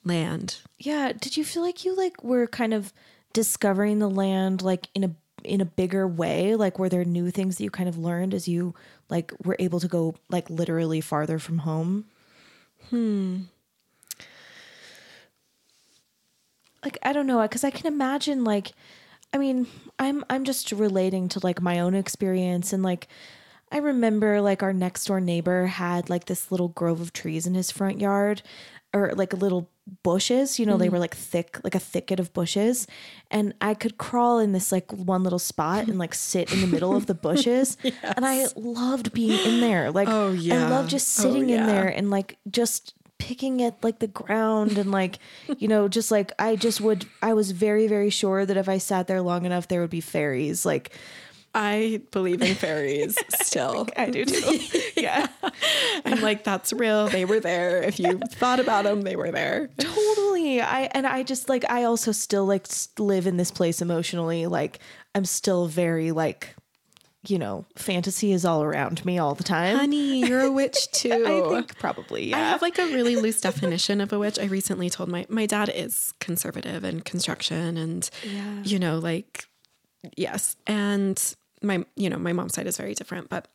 land.
Yeah, did you feel like you like were kind of discovering the land like in a in a bigger way? Like were there new things that you kind of learned as you like were able to go like literally farther from home? Hmm. Like I don't know, cuz I can imagine like I mean, I'm I'm just relating to like my own experience and like I remember like our next door neighbor had like this little grove of trees in his front yard or like little bushes, you know, they mm-hmm. were like thick, like a thicket of bushes. And I could crawl in this like one little spot and like sit in the middle of the bushes. And I loved being in there. Like,
Oh, yeah.
I love just
Oh,
sitting in there and like just picking at like the ground and like, you know, just like I just would, I was very, very sure that if I sat there long enough, there would be fairies. Like,
I believe in fairies still.
I do too. yeah.
I'm like, that's real. They were there. If you thought about them, they were there.
totally i and i just like i also still like live in this place emotionally like i'm still very like you know, fantasy is all around me all the time.
Honey, you're a witch too.
I think probably, yeah.
I have like a really loose definition of a witch. I recently told my my dad is conservative and construction and
Yeah.
you know like yes. And my you know, my mom's side is very different, but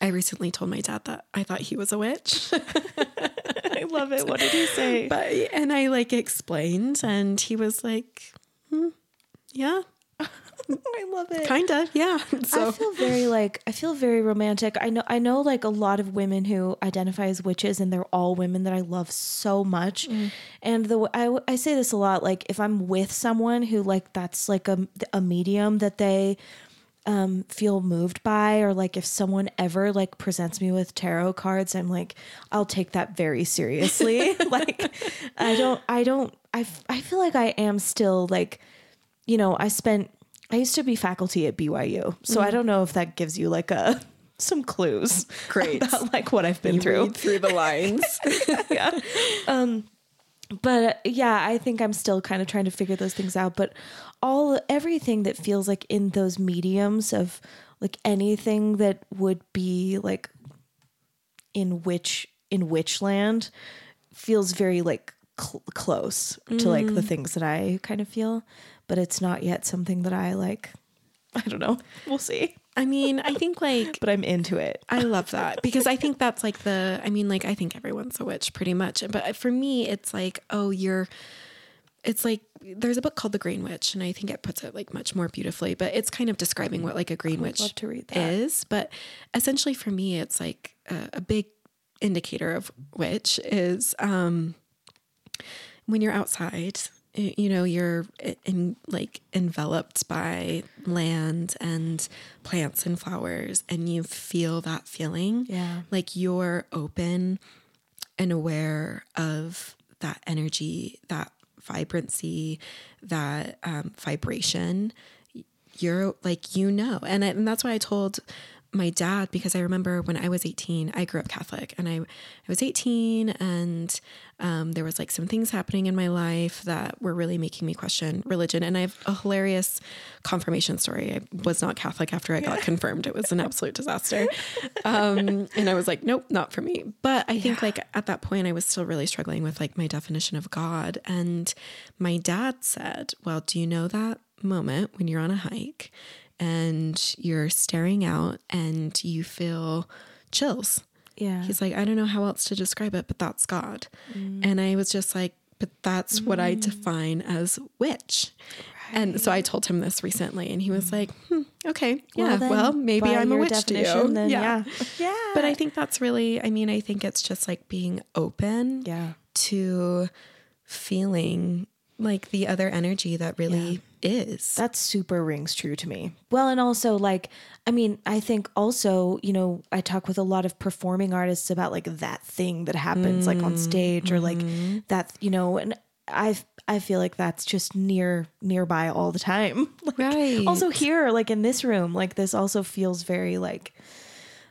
I recently told my dad that I thought he was a witch.
I love it. What did he say?
but and I like explained and he was like, hmm, yeah,
I love it.
kind of, yeah.
I feel very like I feel very romantic. I know I know like a lot of women who identify as witches and they're all women that I love so much. And the I I say this a lot like if I'm with someone who like that's like a a medium that they um feel moved by or like if someone ever like presents me with tarot cards I'm like I'll take that very seriously. like I don't I don't I f- I feel like I am still like you know, I spent I used to be faculty at BYU. So I don't know if that gives you like a some clues
Great.
about like what I've been through.
read through the lines.
yeah. Um but yeah, I think I'm still kind of trying to figure those things out, but all everything that feels like in those mediums of like anything that would be like in which in which land feels very like cl- close to like the things that I kind of feel, but it's not yet something that I like. I don't know. We'll see.
I mean, I think like
But I'm into it.
I love that because I think that's like the, I mean, like, I think everyone's a witch pretty much. But for me, it's like, oh, you're, it's like, there's a book called The Green Witch, and I think it puts it like much more beautifully, but it's kind of describing what like a green witch
love to read that.
is. But essentially for me, it's like a, a big indicator of witch is um, when you're outside you know you're in like enveloped by land and plants and flowers and you feel that feeling.
Yeah.
like you're open and aware of that energy that vibrancy that um, vibration. You're like you know. And, I, and that's why i told my dad because i remember when i was 18 i grew up catholic and i, I was 18 and um, there was like some things happening in my life that were really making me question religion and i have a hilarious confirmation story. I was not catholic after i got confirmed. It was an absolute disaster. Um, and i was like nope not for me. But i think like at that point i was still really struggling with like my definition of god and my dad said well do you know that moment when you're on a hike and you're staring out and you feel chills.
Yeah.
He's like, I don't know how else to describe it, but that's God. Mm. And I was just like, but that's what I mm. define as witch. And so I told him this recently, and he was mm. like, hmm, okay, yeah,
then,
well, maybe I'm a witch to you.
then yeah. Yeah.
But I think that's really, I mean, I think it's just like being open
Yeah.
to feeling like the other energy that really is.
That super rings true to me. Well, and also like, I mean, I think also, you know, I talk with a lot of performing artists about like that thing that happens like on stage or like mm-hmm. that, you know, and I I feel like that's just near nearby all the time. Like,
Right.
Also here, like in this room, like this also feels very like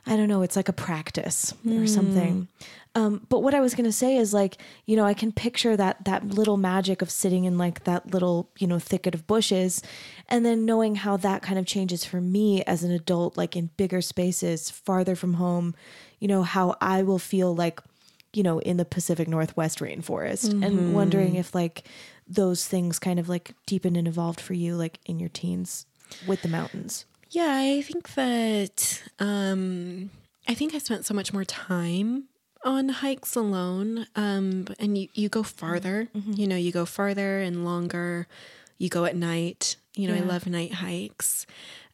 I don't know, it's like a practice or mm. something. Um, but what I was gonna say is like, you know, I can picture that that little magic of sitting in like that little, you know, thicket of bushes, and then knowing how that kind of changes for me as an adult, like in bigger spaces, farther from home, you know, how I will feel like, you know, in the Pacific Northwest rainforest, and wondering if like those things kind of like deepened and evolved for you, like in your teens with the mountains.
Yeah, I think that um, I think I spent so much more time on hikes alone. Um, and you, you go farther, you know, you go farther and longer. You go at night. You know, I love night hikes.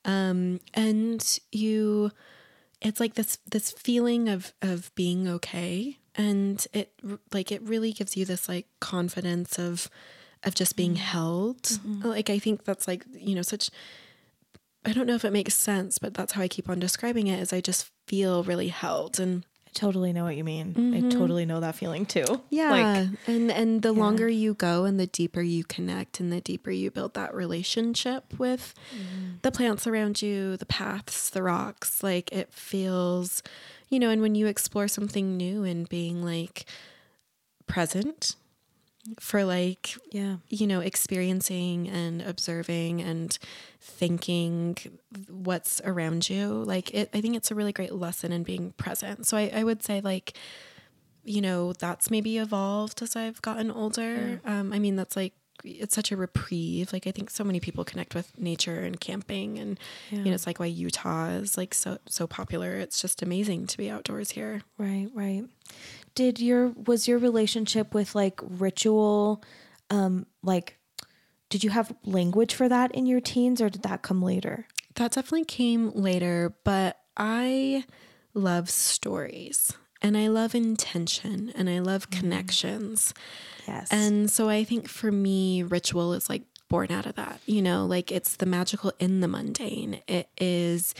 Um, and you, it's like this this feeling of of being okay, and it like it really gives you this like confidence of of just being held. Like I think that's like you know such I don't know if it makes sense, but that's how I keep on describing it is I just feel really held and
totally know what you mean. I mm-hmm. totally know that feeling too.
yeah.
Like,
and and the longer you go and the deeper you connect and the deeper you build that relationship with mm-hmm. the plants around you, the paths, the rocks, like it feels, you know, and when you explore something new and being like present, for like
Yeah.
you know, experiencing and observing and thinking what's around you. Like it, I think it's a really great lesson in being present. So I, I would say like, you know, that's maybe evolved as I've gotten older. Um, I mean, that's like, it's such a reprieve. Like I think so many people connect with nature and camping and, you know, it's like why Utah is like so, so popular. It's just amazing to be outdoors here.
Right, right. Did your was your relationship with like ritual um like did you have language for that in your teens or did that come later?
That definitely came later, but I love stories and I love intention and I love connections.
Yes.
And so I think for me, ritual is like born out of that, you know, like it's the magical in the mundane. It is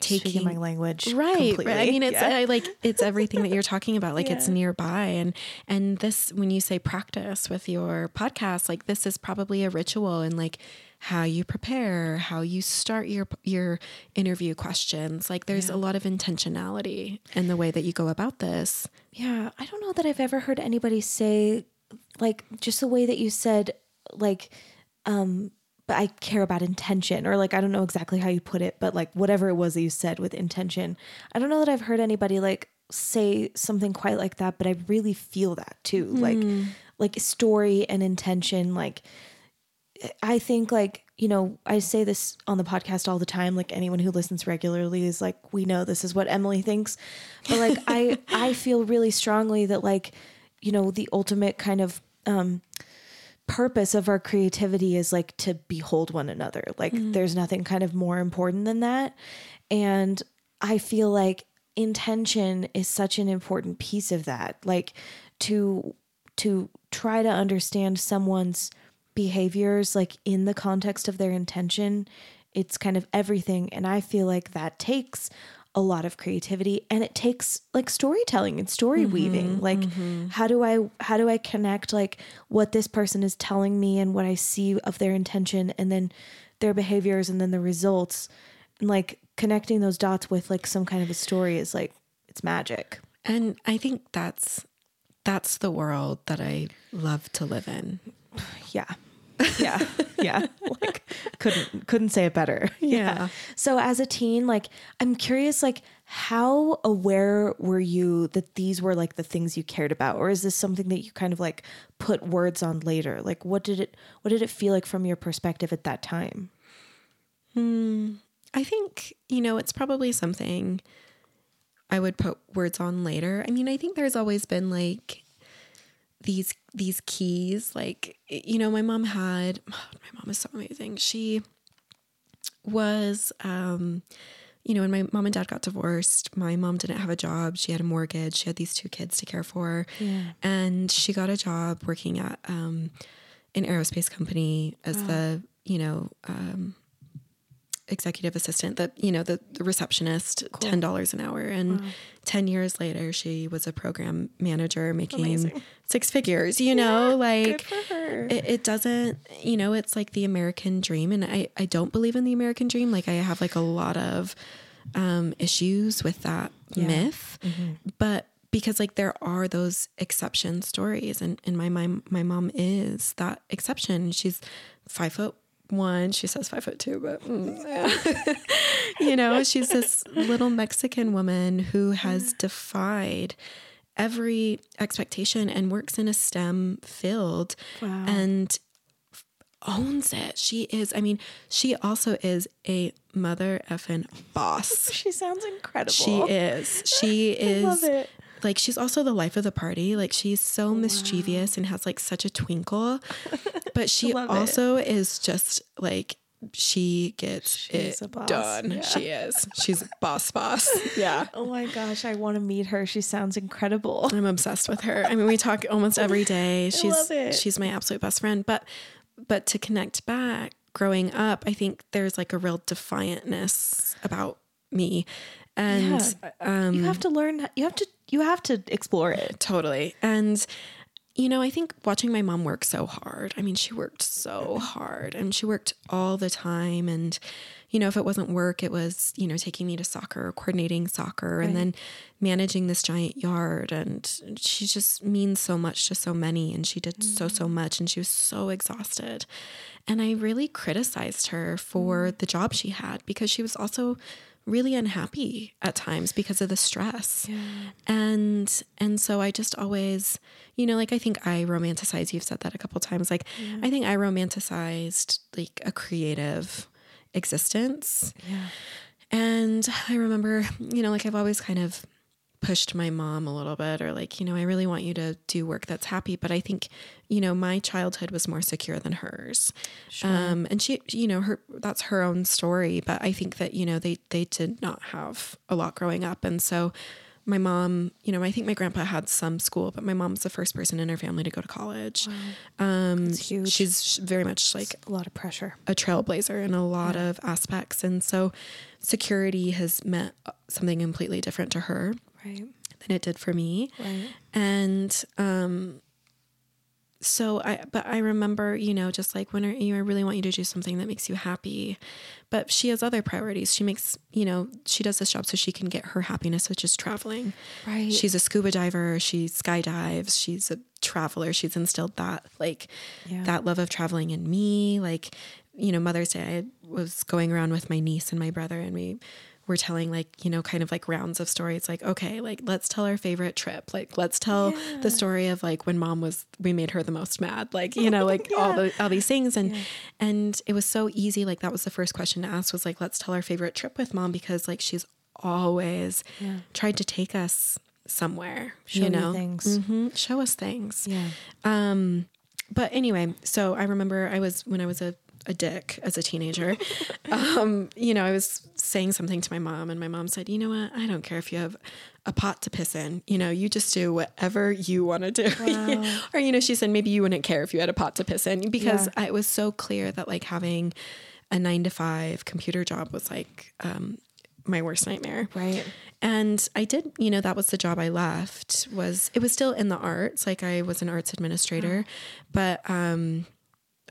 Speaking
taking
my language.
right,
completely.
right. I mean, it's
Yeah.
I, like it's everything that you're talking about. Like it's nearby, and and this when you say practice with your podcast, like this is probably a ritual and like how you prepare, how you start your your interview questions. Like there's a lot of intentionality in the way that you go about this.
Yeah, I don't know that I've ever heard anybody say like just the way that you said like um but I care about intention or like I don't know exactly how you put it, but like whatever it was that you said with intention. I don't know that I've heard anybody like say something quite like that, but I really feel that too. Like like story and intention like I think like, you know, I say this on the podcast all the time. Like anyone who listens regularly is like, we know this is what Emily thinks. But like I I feel really strongly that like, you know, the ultimate kind of um purpose of our creativity is like to behold one another. Like mm-hmm. there's nothing kind of more important than that. And I feel like intention is such an important piece of that. Like to to try to understand someone's behaviors like in the context of their intention, it's kind of everything and I feel like that takes a lot of creativity and it takes like storytelling and story mm-hmm, weaving. Like mm-hmm. how do i how do i connect like what this person is telling me and what i see of their intention and then their behaviors and then the results? And like connecting those dots with like some kind of a story is like it's magic.
And I think that's that's the world that I love to live in.
yeah yeah. Yeah. Like couldn't couldn't say it better.
Yeah.
so as a teen like i'm curious like how aware were you that these were like the things you cared about? Or is this something that you kind of like put words on later? Like what did it what did it feel like from your perspective at that time? Hmm.
I think, you know, it's probably something I would put words on later. I mean, I think there's always been like these these keys like you know, my mom had my mom is so amazing. She was um you know, when my mom and dad got divorced, my mom didn't have a job. She had a mortgage. She had these two kids to care for. And she got a job working at um, an aerospace company as the, you know, um, executive assistant, the, you know, the, the receptionist, $10 an hour. And 10 years later, she was a program manager making
Amazing.
six figures, you know, like it, it doesn't you know it's like the american dream. And i i don't believe in the american dream. Like i have like a lot of um issues with that myth. But because like there are those exception stories. And and my my, my mom is that exception. She's five foot one she says five foot two but mm, yeah. you know she's this little mexican woman who has defied every expectation and works in a STEM field
Wow.
and owns it. She is, I mean, she also is a mother effing boss.
she sounds incredible
She is. She is
love it.
Like she's also the life of the party. Like she's so mischievous and has like such a twinkle. But she also is just like she gets
She's
it
a boss.
done.
Yeah.
She is. She's boss boss. Yeah.
oh my gosh i want to meet her she sounds incredible
I'm obsessed with her. I mean, we talk almost every day. She's
love it.
she's my absolute best friend. But but to connect back, growing up, I think there's like a real defiantness about me, and um,
you have to learn you have to you have to explore it
totally. And you know, I think watching my mom work so hard. I mean, she worked so hard and she worked all the time. And, you know, if it wasn't work, it was, you know, taking me to soccer, coordinating soccer, right. and then managing this giant yard. And she just means so much to so many. And she did mm-hmm. so, so much. And she was so exhausted. And I really criticized her for mm-hmm. the job she had because she was also really unhappy at times because of the stress. Yeah. And and so I just always, you know, like I think I romanticize, you've said that a couple times. Like yeah. I think I romanticized like a creative existence. Yeah. And I remember, you know, like I've always kind of pushed my mom a little bit or like you know i really want you to do work that's happy but i think you know my childhood was more secure than hers sure. um and she you know her that's her own story but i think that you know they they did not have a lot growing up and so my mom you know i think my grandpa had some school but my mom's the first person in her family to go to college wow. um that's huge. she's very much like
a lot of pressure
a trailblazer in a lot yeah. of aspects and so security has meant something completely different to her right. than it did for me. Right. And um, so I, but I remember, you know, just like when are, you, I really want you to do something that makes you happy. But she has other priorities. She makes, you know, she does this job so she can get her happiness, which is traveling. Right. She's a scuba diver. She skydives. She's a traveler. She's instilled that, like, yeah. that love of traveling in me. Like, you know, Mother's Day, I was going around with my niece and my brother, and we we're telling like you know kind of like rounds of stories like okay like let's tell our favorite trip like let's tell yeah. the story of like when mom was we made her the most mad like you know like yeah. all the all these things and yeah. and it was so easy like that was the first question to ask was like let's tell our favorite trip with mom because like she's always tried to take us somewhere show you know things mm-hmm. show us things yeah um but anyway so i remember i was when i was a a dick as a teenager. um, you know, I was saying something to my mom, and my mom said, "You know what? I don't care if you have a pot to piss in. You know, you just do whatever you want to do." Wow. or you know, she said maybe you wouldn't care if you had a pot to piss in because yeah. it was so clear that like having a nine to five computer job was like um, my worst nightmare. Right. And I did, you know, that was the job I left. Was it was still in the arts, like I was an arts administrator, but um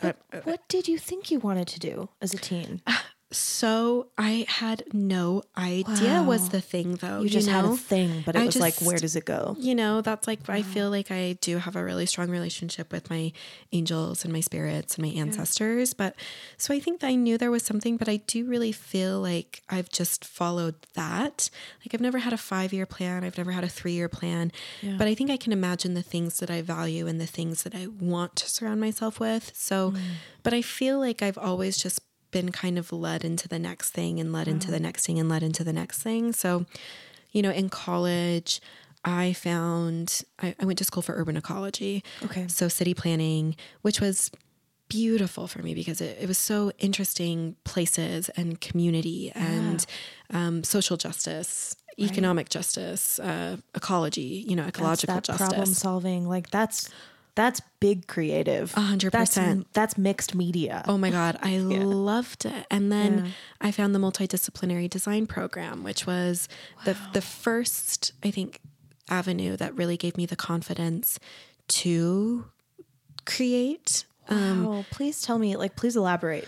what, what did you think you wanted to do as a teen?
So I had no idea wow. was the thing though.
You just you know? had a thing, but it I was just, like, where does it go?
You know, that's like wow. I feel like I do have a really strong relationship with my angels and my spirits and my ancestors. Yeah. But so I think that I knew there was something, but I do really feel like I've just followed that. Like I've never had a five year plan, I've never had a three year plan. Yeah. But I think I can imagine the things that I value and the things that I want to surround myself with. So mm. but I feel like I've always just been kind of led into the next thing and led into the mm-hmm. next thing and led into the next thing. So, you know, in college, I found I, I, went to school for urban ecology. Okay. So city planning, which was beautiful for me because it, it was so interesting places and community yeah. and um, social justice, right. economic justice, uh, ecology, you know, ecological
that's
that justice.
Problem solving. Like that's that's big creative.
A hundred percent.
That's mixed media.
Oh my God. I yeah. loved it. And then yeah. I found the multidisciplinary design program, which was wow. the the first, I think, avenue that really gave me the confidence to create.
Um, wow. Um, please tell me, like, please elaborate.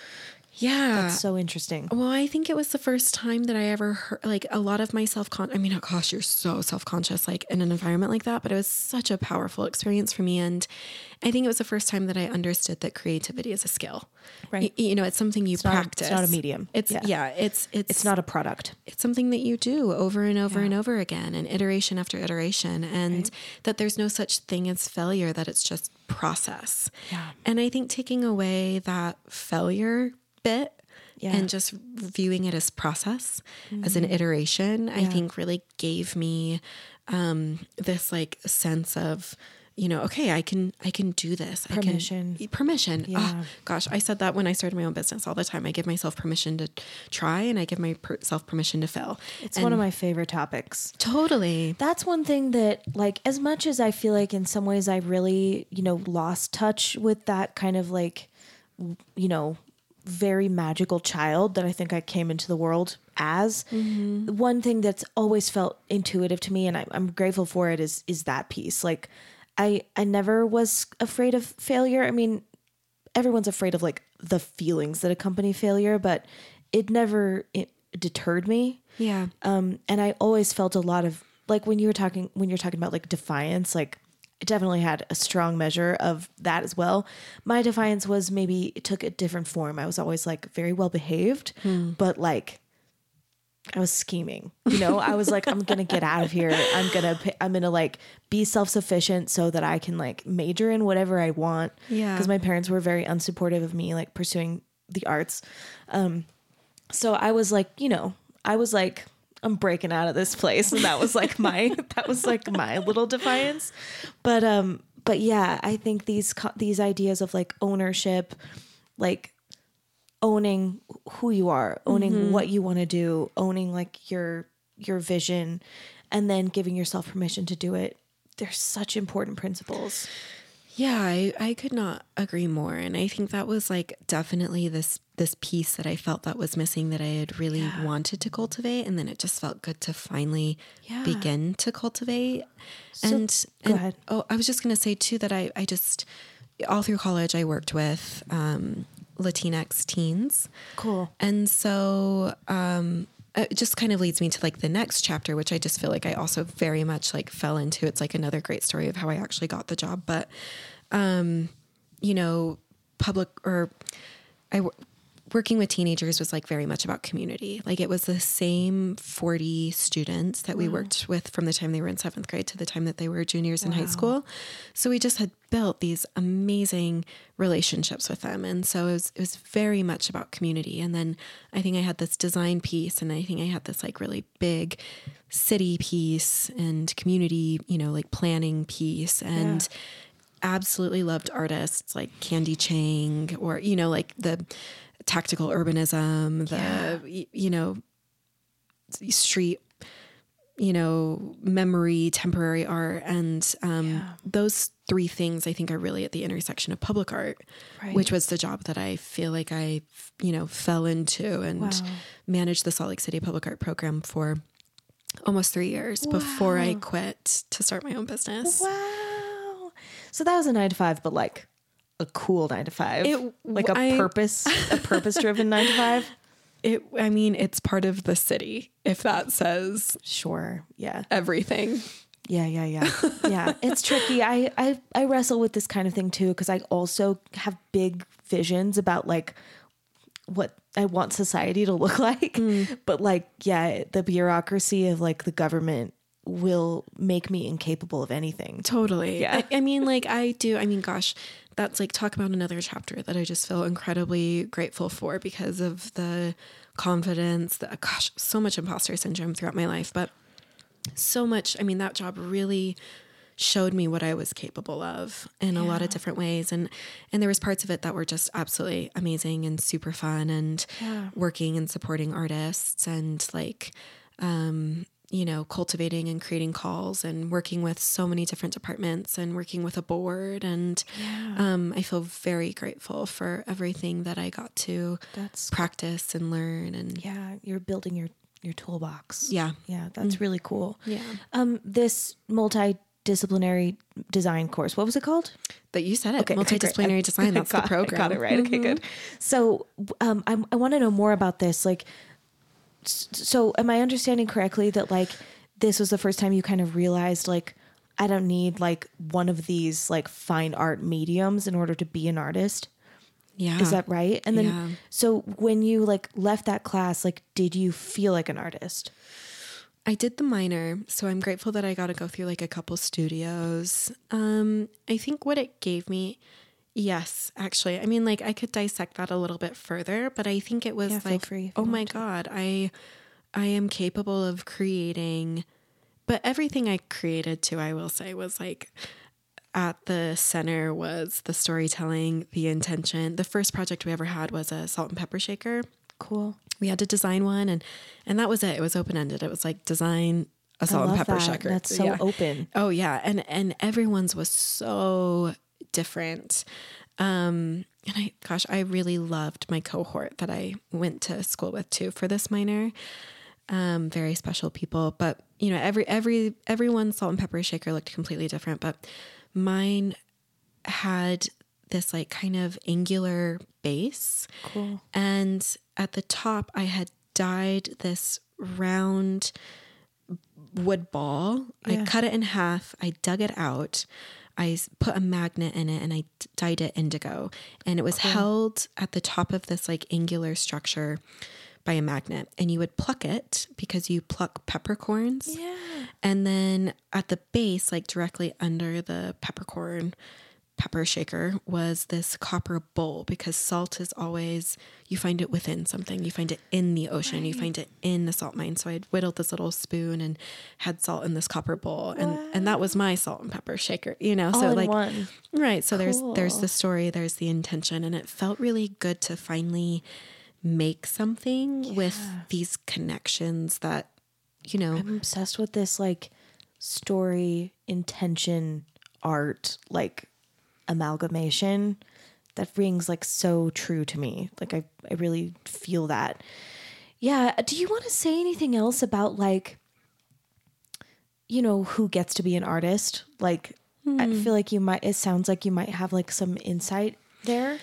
Yeah.
That's so interesting.
Well, I think it was the first time that I ever heard like a lot of my self con I mean, oh gosh, you're so self-conscious like in an environment like that, but it was such a powerful experience for me and I think it was the first time that I understood that creativity is a skill. Right. Y- you know, it's something you
it's
practice.
Not it's not a medium.
It's yeah. yeah, it's it's
it's not a product.
It's something that you do over and over yeah. and over again and iteration after iteration and right. that there's no such thing as failure that it's just process. Yeah. And I think taking away that failure bit yeah. and just viewing it as process mm-hmm. as an mm-hmm. iteration yeah. i think really gave me um, this like sense of you know okay i can i can do this
permission
I can, permission yeah. Oh, gosh i said that when i started my own business all the time i give myself permission to try and i give myself permission to fail
it's and one of my favorite topics
totally
that's one thing that like as much as i feel like in some ways i really you know lost touch with that kind of like you know very magical child that I think I came into the world as. Mm-hmm. One thing that's always felt intuitive to me, and I, I'm grateful for it, is is that piece. Like I I never was afraid of failure. I mean, everyone's afraid of like the feelings that accompany failure, but it never it deterred me.
Yeah.
Um, and I always felt a lot of like when you were talking when you're talking about like defiance, like I definitely had a strong measure of that as well. My defiance was maybe it took a different form. I was always like very well behaved, but like I was scheming. You know, I was like, I'm gonna get out of here. I'm gonna I'm gonna like be self sufficient so that I can like major in whatever I want.
Yeah.
Because my parents were very unsupportive of me like pursuing the arts. Um, so I was like, you know, I was like, I'm breaking out of this place, and that was like my that was like my little defiance. But um, but yeah, I think these co- these ideas of like ownership, like owning who you are, owning what you want to do, owning like your your vision and then giving yourself permission to do it. They're such important principles.
Yeah, I, I could not agree more. And I think that was like definitely this this piece that I felt that was missing that I had really wanted to cultivate. And then it just felt good to finally
Yeah.
begin to cultivate. and
go
and-
ahead.
Oh, I was just gonna say too that I, I just all through college I worked with um Latinx teens.
Cool.
And so um, it just kind of leads me to like the next chapter, which I just feel like I also very much like fell into. It's like another great story of how I actually got the job. But, um, you know, public or I working with teenagers was like very much about community. Like it was the same 40 students that we worked with from the time they were in seventh grade to the time that they were juniors in high school. So we just had built these amazing relationships with them. And so it was, it was very much about community. And then I think I had this design piece and I think I had this like really big city piece and community, you know, like planning piece. And absolutely loved artists like Candy Chang or, you know, like the tactical urbanism, the, y- you know, street, you know, memory, temporary art. And um, those three things I think are really at the intersection of public art,
Right.
which was the job that I feel like I, you know, fell into and
Wow.
managed the Salt Lake City Public Art Program for almost three years before I quit to start my own business.
Wow. So that was a nine to five, but like a cool nine to five.
It-
like a
I-
purpose, a purpose driven nine to five.
It, I mean, it's part of the city, if that says
Sure. Yeah.
everything.
Yeah, yeah, yeah. Yeah. It's tricky. I I I wrestle with this kind of thing too because I also have big visions about like what I want society to look like. Hmm. But like, yeah, the bureaucracy of like the government will make me incapable of anything.
Totally.
Yeah.
I, I mean, like, I do. I mean, gosh, that's like, talk about another chapter that I just feel incredibly grateful for because of the confidence, the, gosh, so much imposter syndrome throughout my life. But so much, I mean, that job really showed me what I was capable of in a lot of different ways and and there was parts of it that were just absolutely amazing and super fun and working and supporting artists and like um you know cultivating and creating calls and working with so many different departments and working with a board and um I feel very grateful for everything that I got to
That's
practice and learn and
yeah, you're building your your toolbox.
yeah
Yeah, that's really cool.
yeah
Um, this multidisciplinary design course, what was it called?
That you said it
Okay, okay,
multidisciplinary
I-
design that's
got-
the program
I got it right. Okay, good. So, um, I, I want to know more about this. Like, so am I understanding correctly that like this was the first time you kind of realized like I don't need like one of these like fine art mediums in order to be an artist?
yeah
Is that right? And then,
Yeah.
so when you like left that class, like, did you feel like an artist?
I did the minor, so I'm grateful that I got to go through like a couple studios. Um, I think what it gave me, yes, actually, I mean, like I could dissect that a little bit further, but I think it was
Yeah,
like,
free
oh my
to.
god, I, I am capable of creating, but everything I created too, I will say, was like at the center was the storytelling, the intention. The first project we ever had was a salt and pepper shaker
Cool.
we had to design one and and that was it it was open-ended it was like design a salt and pepper
that.
shaker
That's so
Yeah.
open.
oh yeah and and everyone's was so different um and i gosh i really loved my cohort that i went to school with too for this minor um very special people but you know every every everyone's salt and pepper shaker looked completely different but mine had this like kind of angular base.
Cool.
And at the top, I had dyed this round wood ball.
Yeah.
I cut it in half. I dug it out. I put a magnet in it and I dyed it indigo. And it was held at the top of this like angular structure by a magnet. And you would pluck it because you pluck peppercorns.
Yeah.
And then at the base, like directly under the peppercorn pepper shaker, was this copper bowl because salt is always, you find it within something. You find it in the ocean, you find it in the salt mine. So I'd whittled this little spoon and had salt in this copper bowl. And, and that was my salt and pepper shaker, you know?
All
so like,
one.
Right. So there's there's the story, there's the intention, and it felt really good to finally make something with these connections that, you know,
I'm obsessed with this like story, intention, art, like amalgamation that rings like so true to me. Like I, I really feel that. Yeah. Do you want to say anything else about like, you know, who gets to be an artist? Like, I hmm. feel like you might, it sounds like you might have like some insight there.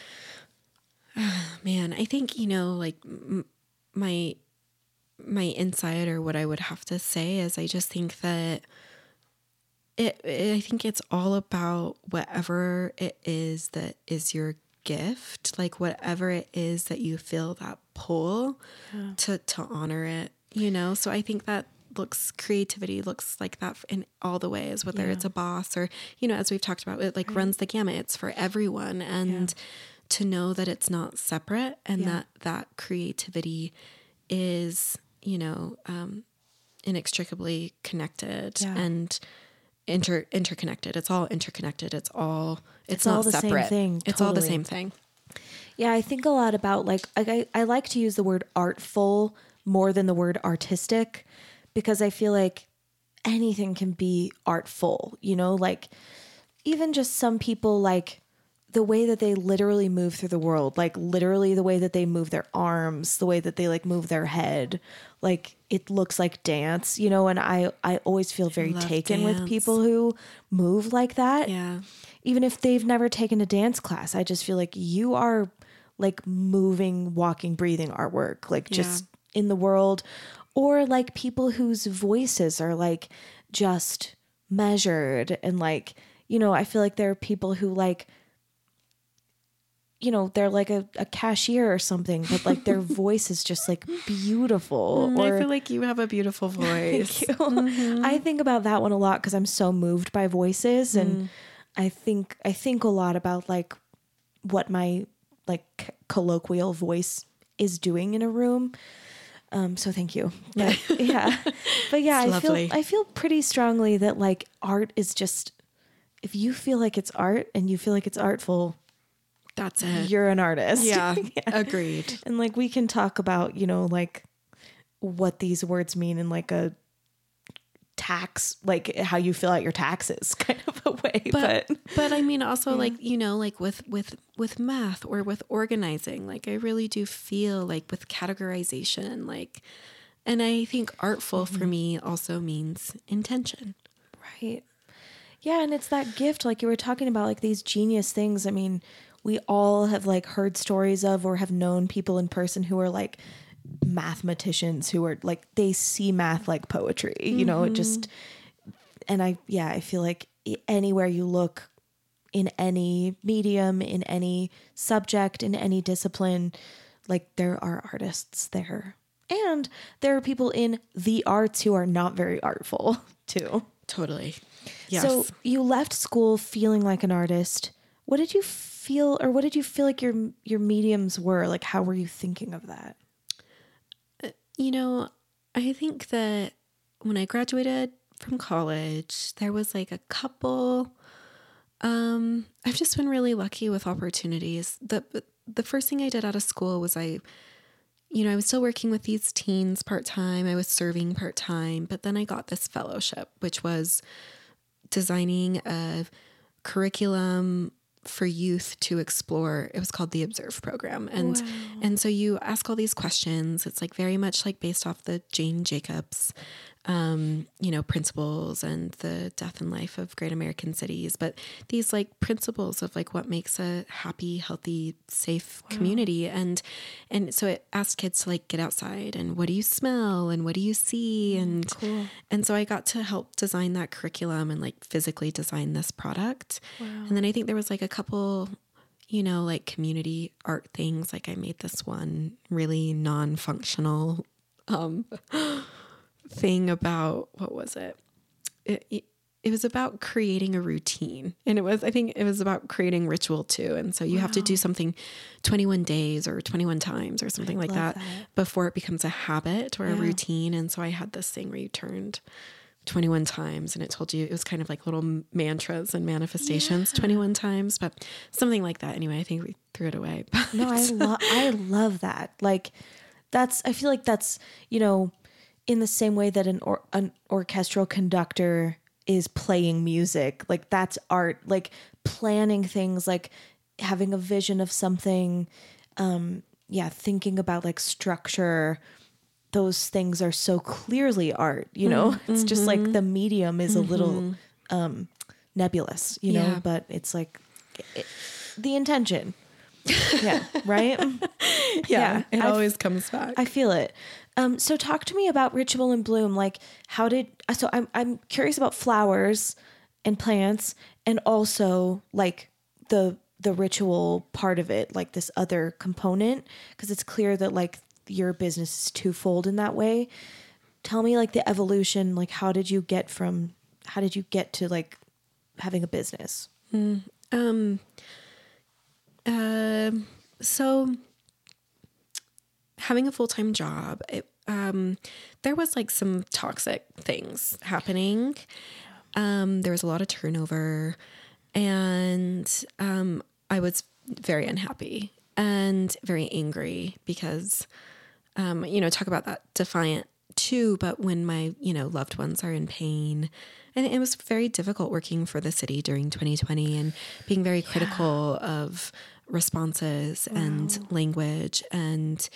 man, I think, you know, like m- my my insight or what I would have to say is I just think that it I think it's all about whatever it is that is your gift, like whatever it is that you feel that pull to to honor it, you know? So I think that looks creativity looks like that in all the ways whether
Yeah.
it's a boss or you know as we've talked about it like runs the gamut it's for everyone and to know that it's not separate and
Yeah.
that that creativity is you know um inextricably connected
Yeah.
and inter interconnected. It's all interconnected. It's all it's,
It's
not
all the same
separate.
thing,
it's all the same thing.
Yeah, I think a lot about like I, I I like to use the word artful more than the word artistic because I feel like anything can be artful, you know, like even just some people like the way that they literally move through the world, like literally the way that they move their arms, the way that they like move their head, like it looks like dance, you know, and I I always feel very taken with people who move like that.
Yeah.
Even if they've never taken a dance class i just feel like you are like moving walking breathing artwork like just in the world. Or like people whose voices are like just measured and like you know i feel like there are people who like you know they're like a, a cashier or something but like their voice is just like beautiful
Mm, I feel like you have a beautiful voice.
Thank you. I think about that one a lot because I'm so moved by voices, and I think I think a lot about like what my like c- colloquial voice is doing in a room. Um, so thank you. But, yeah, but yeah,
It's
I feel. I feel pretty strongly that like art is just if you feel like it's art and you feel like it's artful,
That's it.
you're an artist.
Yeah, agreed.
And like we can talk about, you know, like what these words mean in like a tax, like how you fill out your taxes kind of a way. But,
But but I mean also like, you know, like with with with math or with organizing, like I really do feel like with categorization, like and I think artful for mm-hmm. me also means intention.
right. Yeah, and it's that gift like you were talking about like these genius things. I mean, we all have like heard stories of or have known people in person who are like mathematicians who are like they see math like poetry, you know, it just mm-hmm. and I yeah, I feel like anywhere you look in any medium, in any subject, in any discipline, like there are artists there. And there are people in the arts who are not very artful too.
Totally. Yes.
So you left school feeling like an artist. What did you feel or what did you feel like your your mediums were? Like how were you thinking of that?
You know, I think that when I graduated from college, there was like a couple um I've just been really lucky with opportunities. The the first thing I did out of school was I you know, I was still working with these teens part-time. I was serving part-time, but then I got this fellowship which was designing a curriculum for youth to explore. It was called the Observe program. And and so you ask all these questions. It's like very much like based off the Jane Jacobs um, you know, principles and the death and life of great American cities, but these like principles of like what makes a happy, healthy, safe wow. community. And and so it asked kids to like get outside and what do you smell and what do you see mm, and cool. and so I got to help design that curriculum and like physically design this product. Wow. And then I think there was like a couple you know, like community art things. Like I made this one really non-functional um thing about what was it? It, it? it was about creating a routine. And it was, I think it was about creating ritual too. And so you wow. have to do something 21 days or 21 times or something I like that, that, before it becomes a habit or yeah. a routine. And so I had this thing where you turned 21 times and it told you it was kind of like little mantras and manifestations yeah. 21 times, but something like that. Anyway, I think we threw it away.
no, I love I love that. Like that's I feel like that's, you know, in the same way that an or, an orchestral conductor is playing music like that's art like planning things like having a vision of something um yeah thinking about like structure those things are so clearly art you know mm-hmm. it's just like the medium is mm-hmm. a little mm-hmm. um nebulous you know yeah. but it's like it, the intention yeah right
yeah, yeah, it I always comes back
i feel it um, so talk to me about Ritual and Bloom. Like, how did so? I'm I'm curious about flowers and plants, and also like the the ritual part of it, like this other component, because it's clear that like your business is twofold in that way. Tell me like the evolution. Like, how did you get from? How did you get to like having a business?
Mm, um. Uh, so having a full time job, it, um, there was like some toxic things happening. Um, there was a lot of turnover, and um, I was very unhappy and very angry because, um, you know, talk about that defiant too. But when my, you know, loved ones are in pain, and it was very difficult working for the city during 2020 and being very critical yeah. of responses wow. and language and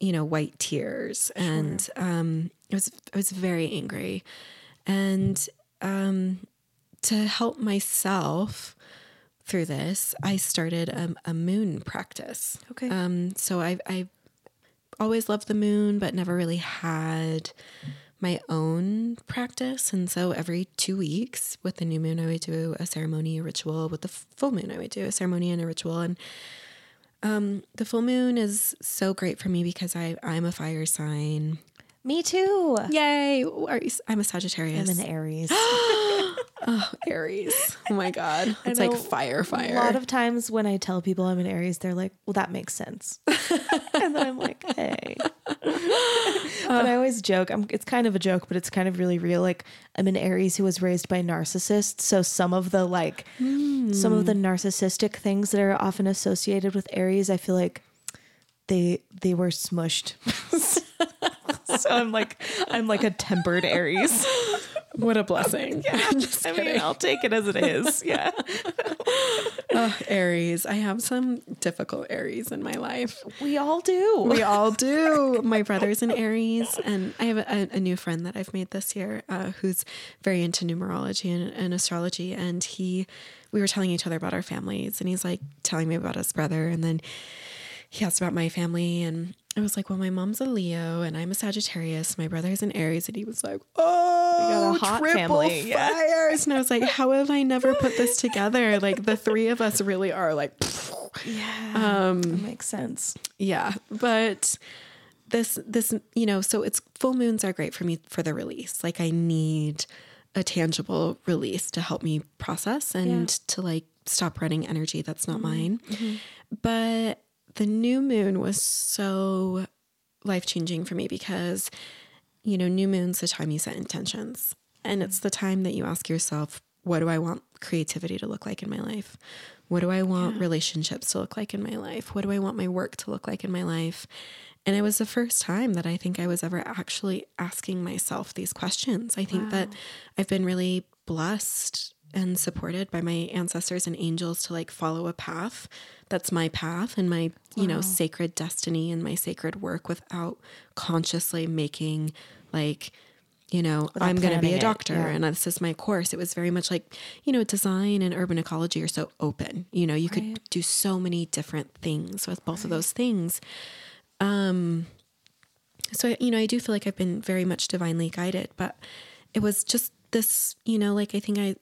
you know, white tears. Sure. And um, I was I was very angry. And um, to help myself through this, I started a, a moon practice.
Okay.
Um, so I I always loved the moon, but never really had my own practice. And so every two weeks with the new moon, I would do a ceremony, a ritual. With the full moon, I would do a ceremony and a ritual. And um, the full moon is so great for me because I I'm a fire sign.
Me too.
Yay! I'm a Sagittarius.
I'm an Aries.
oh, Aries. Oh my god. It's like fire fire.
A lot of times when I tell people I'm an Aries, they're like, "Well, that makes sense." and then I'm like, "Hey." but I always joke. I'm, it's kind of a joke, but it's kind of really real. Like I'm an Aries who was raised by narcissists, so some of the like mm. some of the narcissistic things that are often associated with Aries, I feel like they they were smushed. so I'm like I'm like a tempered Aries.
What a blessing.
Yeah, I mean, I'll take it as it is. Yeah.
oh, Aries. I have some difficult Aries in my life.
We all do.
We all do. my brother's an Aries, and I have a, a new friend that I've made this year uh, who's very into numerology and, and astrology. And he, we were telling each other about our families, and he's like telling me about his brother, and then he asked about my family and I was like, well, my mom's a Leo and I'm a Sagittarius. My brother's an Aries. And he was like, oh, triple family. fires. And I was like, how have I never put this together? Like the three of us really are like,
yeah, um, makes sense.
Yeah. But this, this, you know, so it's full moons are great for me for the release. Like I need a tangible release to help me process and yeah. to like stop running energy that's not mm-hmm. mine. Mm-hmm. But the new moon was so life changing for me because, you know, new moon's the time you set intentions. And it's the time that you ask yourself, what do I want creativity to look like in my life? What do I want yeah. relationships to look like in my life? What do I want my work to look like in my life? And it was the first time that I think I was ever actually asking myself these questions. I think wow. that I've been really blessed and supported by my ancestors and angels to like follow a path that's my path and my wow. you know sacred destiny and my sacred work without consciously making like you know,
Without
I'm going to be a
it,
doctor
yeah.
and this is my course. It was very much like, you know, design and urban ecology are so open. You know, you could do so many different things with both of those things. Um, so, I- you know, I do feel like I've been very much divinely guided, but it was just this, you know, like I think I,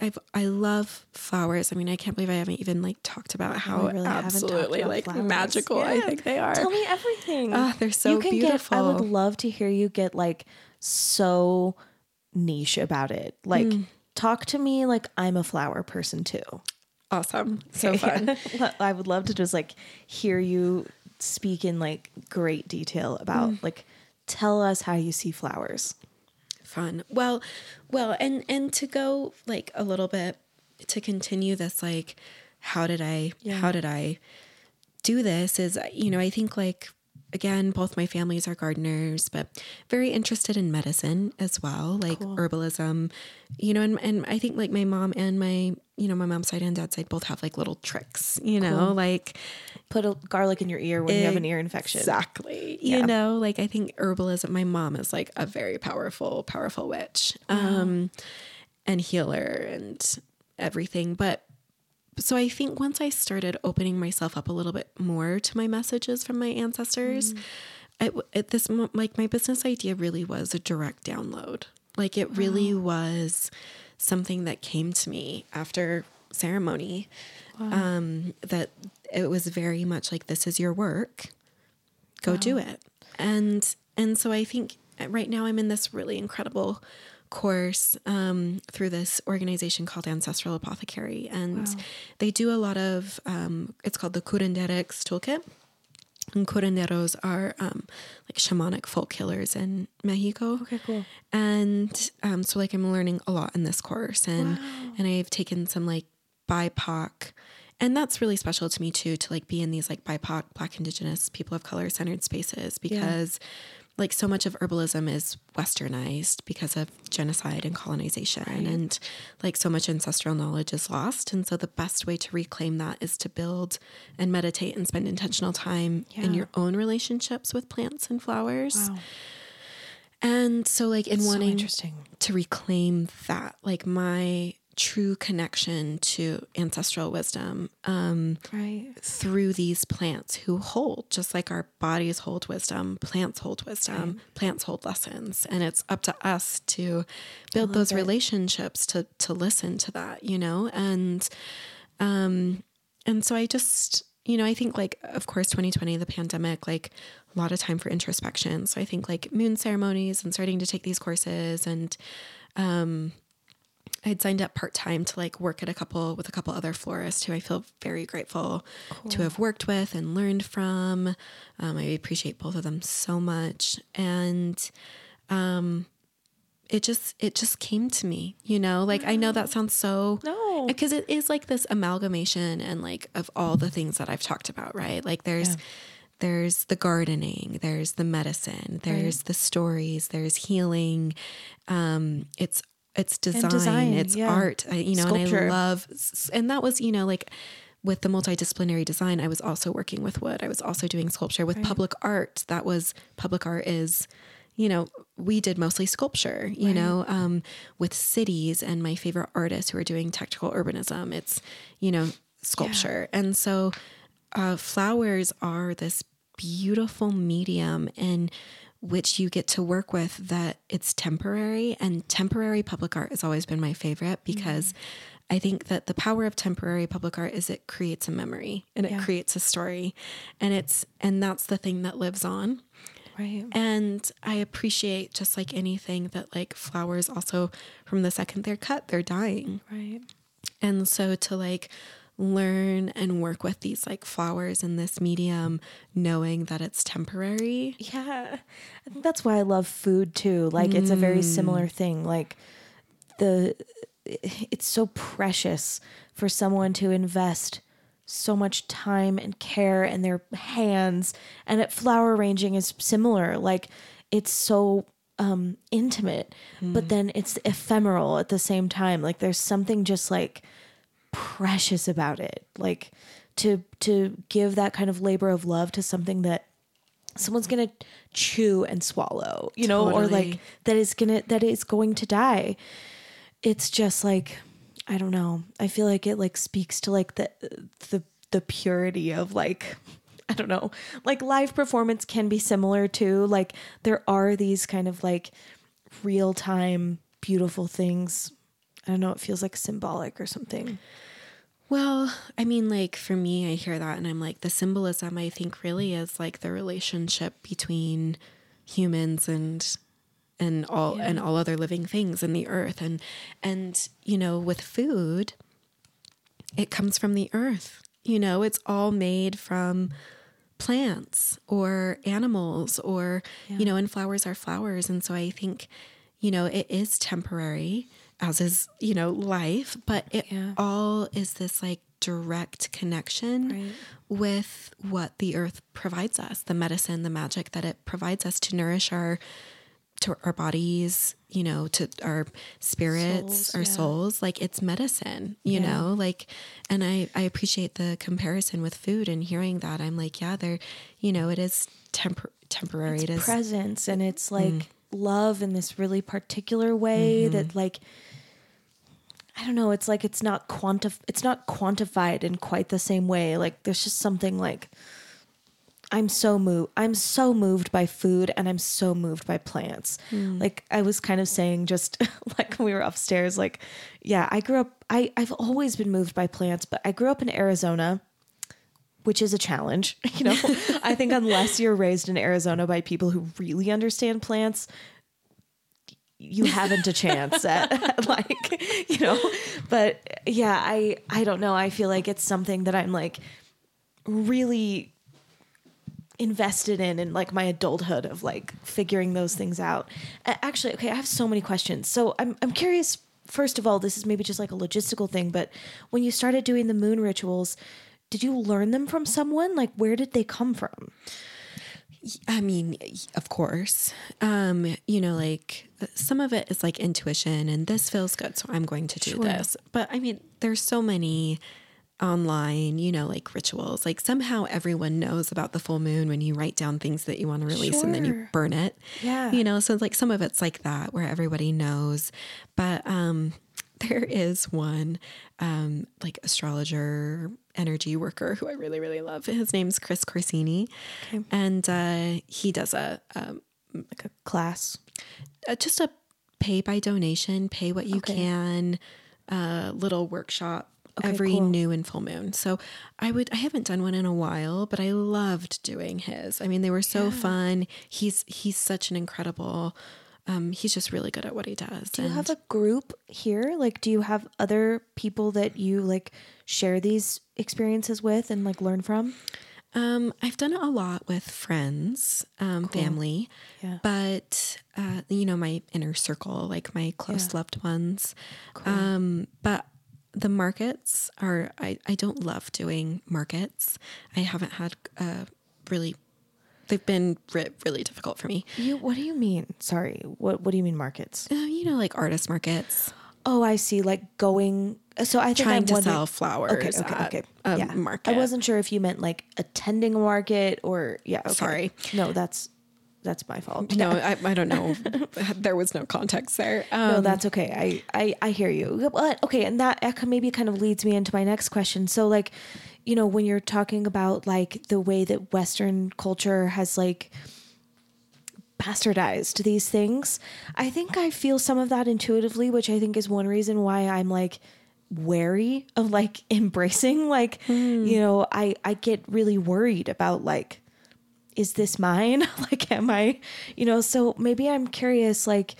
I've, I love flowers. I mean, I can't believe I haven't even like talked about how
really
absolutely
about
like
flowers.
magical I think they are.
Tell me everything.
Ah, they're so
you can
beautiful.
Get, I would love to hear you get like so niche about it. Like,
Hmm.
talk to me like I'm a flower person too.
Awesome. So fun.
I would love to just like hear you speak in like great detail about
Mm.
like tell us how you see flowers.
Fun well well and and to go like a little bit to continue this like how did i yeah. how did i do this is you know i think like again both my families are gardeners but very interested in medicine as well like herbalism you know and, and i think like my mom and my you know my mom's side and dad's side both have like little tricks you know like
Put a garlic in your ear when you have an ear infection.
Exactly.
Yeah.
You know, like I think herbalism, my mom is like a very powerful, powerful witch um, and healer and everything. But so I think once I started opening myself up a little bit more to my messages from my ancestors, I, at this like my business idea really was a direct download. Like it really was something that came to me after ceremony. Um, that it was very much like this is your work. Go do it. And and so i think right now i'm in this really incredible course um, through this organization called ancestral apothecary. And they do a lot of um, it's called the curanderos toolkit. And curanderos are um, like shamanic folk healers in mexico.
Okay, cool.
and um, so like i'm learning a lot in this course. And and i've taken some like bipoc. And that's really special to me too to like be in these like bipoc black indigenous people of color centered spaces because like so much of herbalism is westernized because of genocide and colonization and like so much ancestral knowledge is lost and so the best way to reclaim that is to build and meditate and spend intentional time in your own relationships with plants and flowers
Wow.
and so, like, in
So
wanting
interesting.
to reclaim that, like, my true connection to ancestral wisdom um,
Right.
through these plants who hold, just like our bodies hold wisdom, plants hold wisdom, plants hold lessons. And it's up to us to build those relationships to, to listen to that, you know? And, um, and so I just, you know, I think like, of course, 2020, the pandemic, like a lot of time for introspection. So I think like moon ceremonies and starting to take these courses and, um, I'd signed up part time to like work at a couple with a couple other florists who I feel very grateful to have worked with and learned from. Um, I appreciate both of them so much, and um, it just it just came to me, you know. Like I know that sounds so
No.
because it is like this amalgamation and like of all the things that I've talked about, right? Like there's there's the gardening, there's the medicine, there's the stories, there's healing. Um, it's it's design,
design,
it's
yeah.
art, I, you know, and I love, and that was, you know, like with the multidisciplinary design, I was also working with wood. I was also doing sculpture with public art. That was public art is, you know, we did mostly sculpture, you know, um, with cities and my favorite artists who are doing technical urbanism. It's, you know, sculpture. And so uh, flowers are this beautiful medium in which you get to work with that it's temporary and temporary public art has always been my favorite because I think that the power of temporary public art is it creates a memory and it creates a story and it's and that's the thing that lives on
Right.
and I appreciate just like anything that like flowers also from the second they're cut they're dying
Right.
and so to like learn and work with these like flowers in this medium, knowing that it's temporary.
Yeah. I think that's why I love food too. Like it's a very similar thing. Like the it's so precious for someone to invest so much time and care in their hands and at flower arranging is similar. Like it's so um intimate, but then it's ephemeral at the same time. Like there's something just like precious about it. Like to to give that kind of labor of love to something that someone's gonna chew and swallow, you know, or like that is gonna that is going to die. It's just like I don't know. I feel like it like speaks to like the the the purity of like I don't know. Like live performance can be similar to like there are these kind of like real time beautiful things. I don't know, it feels like symbolic or something.
Well, I mean, like for me, I hear that and I'm like, the symbolism I think really is like the relationship between humans and and all and all other living things in the earth and and you know with food it comes from the earth. You know it's all made from plants or animals or you know and flowers are flowers. And so i think you know it is temporary as is you know life but it
Yeah.
all is this like direct connection
Right.
with what the earth provides us the medicine the magic that it provides us to nourish our to our bodies you know to our spirits
Souls,
our
yeah.
souls like it's medicine you
Yeah.
know like and i i appreciate the comparison with food and hearing that i'm like yeah there you know it is tempor- temporary it is
presence and it's like mm. Love in this really particular way that mm-hmm. like I don't know, it's like it's not quantif it's not quantified in quite the same way. Like there's just something like I'm so moved I'm so moved by food and I'm so moved by plants. Hmm. Like I was kind of saying just like when we were upstairs like yeah, I grew up I I've always been moved by plants, but I grew up in Arizona which is a challenge. You know, I think unless you're raised in Arizona by people who really understand plants, you haven't a chance at like, you know, but yeah, I I don't know. I feel like it's something that I'm like really invested in in like my adulthood of like figuring those things out. Actually, okay, I have so many questions. So I'm I'm curious first of all, this is maybe just like a logistical thing, but when you started doing the moon rituals, did you learn them from someone? Like where did they come from?
I mean, of course. Um, you know, like some of it is like intuition and this feels good, so I'm going to do
Sure.
this. But I mean, there's so many online, you know, like rituals. Like somehow everyone knows about the full moon when you write down things that you want to release and then you burn it.
Yeah.
You know, so like some of it's like that where everybody knows. But um there is one um like astrologer energy worker who I really, really love. His name's Chris Corsini. And uh he does a um
Like a class.
uh, just a pay by donation, pay what you
Okay.
can, uh, little workshop
Okay,
every
cool.
new and full moon. So I would I haven't done one in a while, but I loved doing his. I mean, they were so fun. He's he's such an incredible. Um, he's just really good at what he does.
Do you have a group here? Like, do you have other people that you like share these experiences with and like learn from?
Um, I've done it a lot with friends, um, family,
Yeah.
but uh, you know, my inner circle, like my close loved ones. Um, but the markets are I, I don't love doing markets. I haven't had uh, really they've been re- really difficult for me.
You. What do you mean? Sorry. What What do you mean markets?
Uh, you know, like artist markets,
Oh, I see. Like going. So I think
trying to sell flowers
Okay. Okay.
at
Okay.
a
yeah.
market.
I wasn't sure if you meant like attending a market or yeah. okay.
Sorry.
No, that's that's my fault.
No, I, I don't know. there was no context there. Um,
No, that's okay. I, I, I hear you. But okay, and that uh, maybe kind of leads me into my next question. So, like, you know, when you're talking about like the way that Western culture has like bastardized these things, I think I feel some of that intuitively, which I think is one reason why I'm like wary of like embracing like hmm. you know i i get really worried about like is this mine? Like am i you know so maybe i'm curious like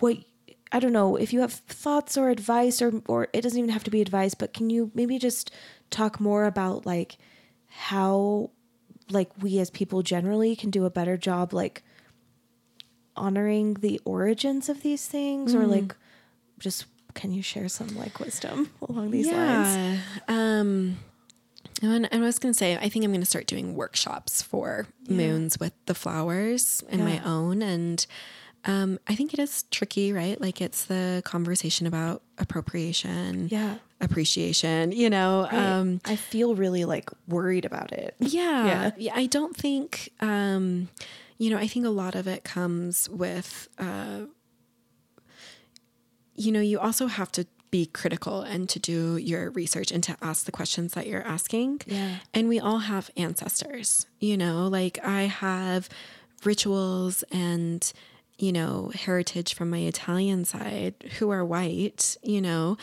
what I don't know if you have thoughts or advice or or it doesn't even have to be advice, but can you maybe just talk more about like how like we as people generally can do a better job like honoring the origins of these things or like just can you share some like wisdom along these lines?
yeah. Um, and, I was going to say, I think I'm going to start doing workshops for moons with the flowers and my own. And Um, I think it is tricky, right? Like it's the conversation about appropriation,
Yeah.
appreciation, you know. Um,
I feel really like worried about it.
yeah,
Yeah.
yeah. I don't think, um, you know, I think a lot of it comes with, uh, you know, you also have to be critical and to do your research and to ask the questions that you're asking.
Yeah.
And we all have ancestors, you know, like I have rituals and, you know, heritage from my Italian side who are white, you know,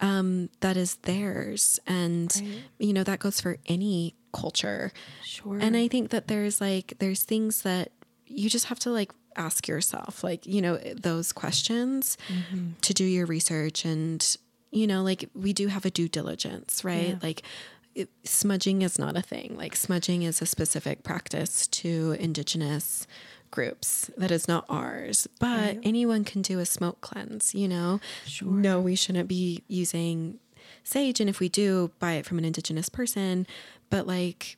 um, that is theirs. And,
Right.
you know, that goes for any culture.
Sure.
And I think that there's like, there's things that you just have to like ask yourself, like, you know, those questions
Mm-hmm.
to do your research. And, you know, like we do have a due diligence, right?
Yeah.
Like, it, smudging is not a thing. Like, smudging is a specific practice to indigenous groups that is not ours, but anyone can do a smoke cleanse, you know?
Sure.
No, we shouldn't be using sage. And if we do, buy it from an indigenous person, but like,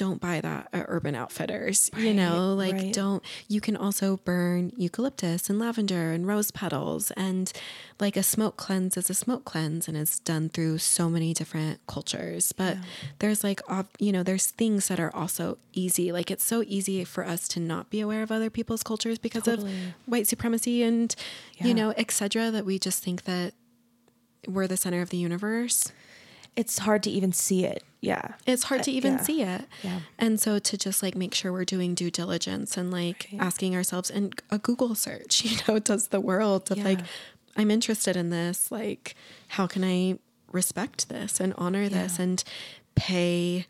don't buy that at Urban Outfitters. you know, like
right.
don't. You can also burn eucalyptus and lavender and rose petals, and like a smoke cleanse is a smoke cleanse, and it's done through so many different cultures. But there's like, you know, there's things that are also easy. Like it's so easy for us to not be aware of other people's cultures because
Totally.
of white supremacy and
Yeah.
you know, etc. That we just think that we're the center of the universe.
It's hard to even see it. Yeah.
It's hard to even
yeah.
see it.
Yeah.
And so to just like make sure we're doing due diligence and like
Right.
asking ourselves and a Google search, you know, does the world of like, I'm interested in this. Like, how can I respect this and honor this and pay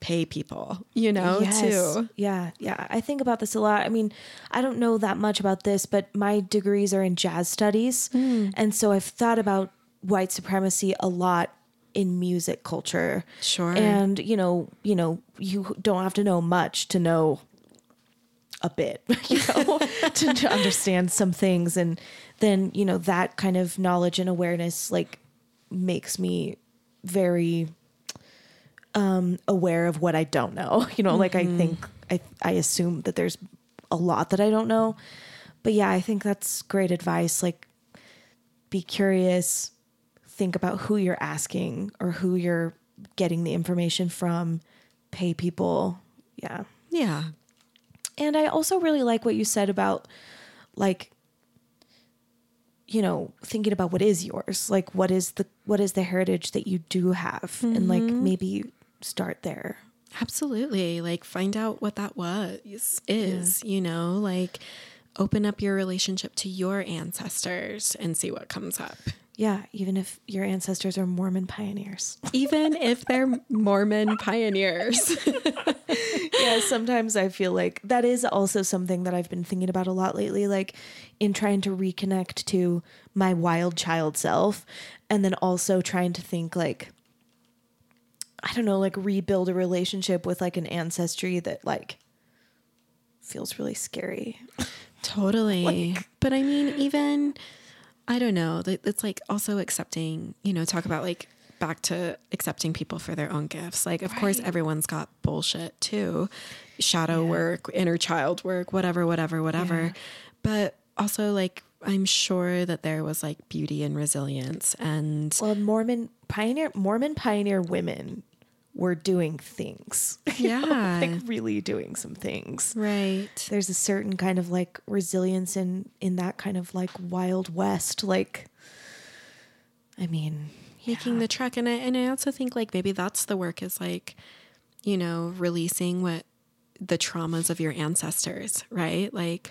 pay people, you know, too.
Yeah, yeah. I think about this a lot. I mean, I don't know that much about this, but my degrees are in jazz studies.
Hmm.
And so I've thought about white supremacy a lot in music culture.
Sure.
And, you know, you know, you don't have to know much to know a bit, you know, to, to understand some things and then, you know, that kind of knowledge and awareness like makes me very um aware of what I don't know. You know, like I think I I assume that there's a lot that I don't know. But yeah, I think that's great advice. Like be curious, think about who you're asking or who you're getting the information from, pay people. Yeah.
Yeah.
And I also really like what you said about like you know, thinking about what is yours. Like what is the what is the heritage that you do have and like mm-hmm. maybe start there.
Absolutely. Like find out what that was is, you know, like open up your relationship to your ancestors and see what comes up.
Yeah, even if your ancestors are Mormon pioneers.
Even if they're Mormon pioneers.
yeah, sometimes I feel like that is also something that I've been thinking about a lot lately, like in trying to reconnect to my wild child self, and then also trying to think like, I don't know, like rebuild a relationship with like an ancestry that like feels really scary.
Totally. but I mean, even, I don't know, it's like also accepting, you know, talk about like back to accepting people for their own gifts. Like, of course, everyone's got bullshit too shadow work, inner child work, whatever, whatever, whatever.
Yeah.
But also, like, I'm sure that there was like beauty and resilience and
Well, Mormon pioneer Mormon pioneer women were doing things.
yeah,
like really doing some things.
right.
there's a certain kind of like resilience in in that kind of like wild west like i mean
making the trek and I, and I also think like maybe that's the work is like you know releasing what the traumas of your ancestors right like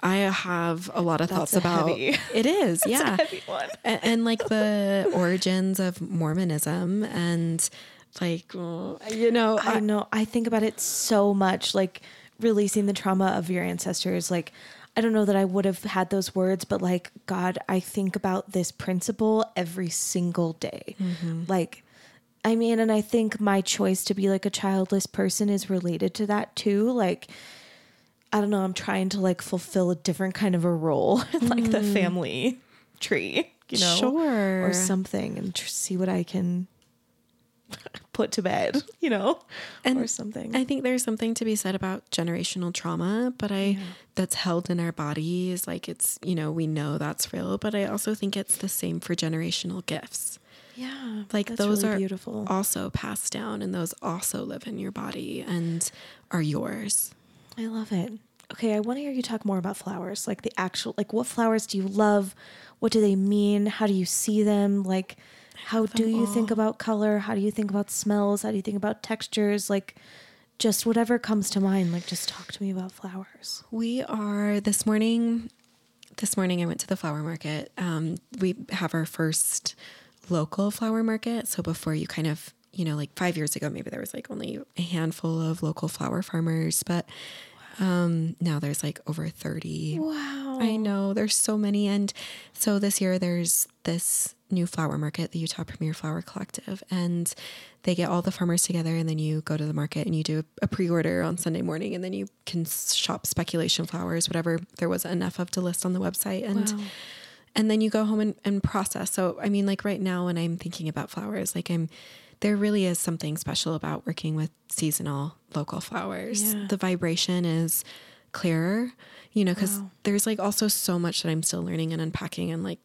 i have a lot of thoughts about
heavy-
it is yeah
one.
and, and like the origins of mormonism and like you know
i
I,
know i think about it so much like releasing the trauma of your ancestors like i don't know that i would have had those words but like god i think about this principle every single day. Mm-hmm. Like i mean and i think my choice to be like a childless person is related to that too like I don't know, I'm trying to like fulfill a different kind of a role in like the mm. family tree, you know,
Sure.
or something, and tr- see what I can put to bed, you know,
And
or something.
I think there's something to be said about generational trauma, but I that's held in our bodies. Like it's, you know, we know that's real, but I also think it's the same for generational gifts.
yeah,
Like those
really
are
beautiful.
also passed down and those also live in your body and are yours.
I love it. Okay, I want to hear you talk more about flowers. Like the actual, like what flowers do you love? What do they mean? How do you see them? Like, how do you think about color? How do you think about smells? How do you think about textures? Like, just whatever comes to mind. Like, just talk to me about flowers.
We are this morning. This morning, I went to the flower market. Um, we have our first local flower market. So before you kind of, you know, like five years ago, maybe there was like only a handful of local flower farmers, but um, now there's like over thirty.
Wow.
I know there's so many, and so this year there's this new flower market, the Utah Premier Flower Collective, and they get all the farmers together, and then you go to the market and you do a pre-order on Sunday morning, and then you can shop speculation flowers, whatever there was enough of to list on the website, and
Wow.
and then you go home and, and process. So I mean, like right now when I'm thinking about flowers, like I'm there really is something special about working with seasonal local flowers.
Yeah.
The vibration is clearer, you know, because
Wow.
there's like also so much that I'm still learning and unpacking and like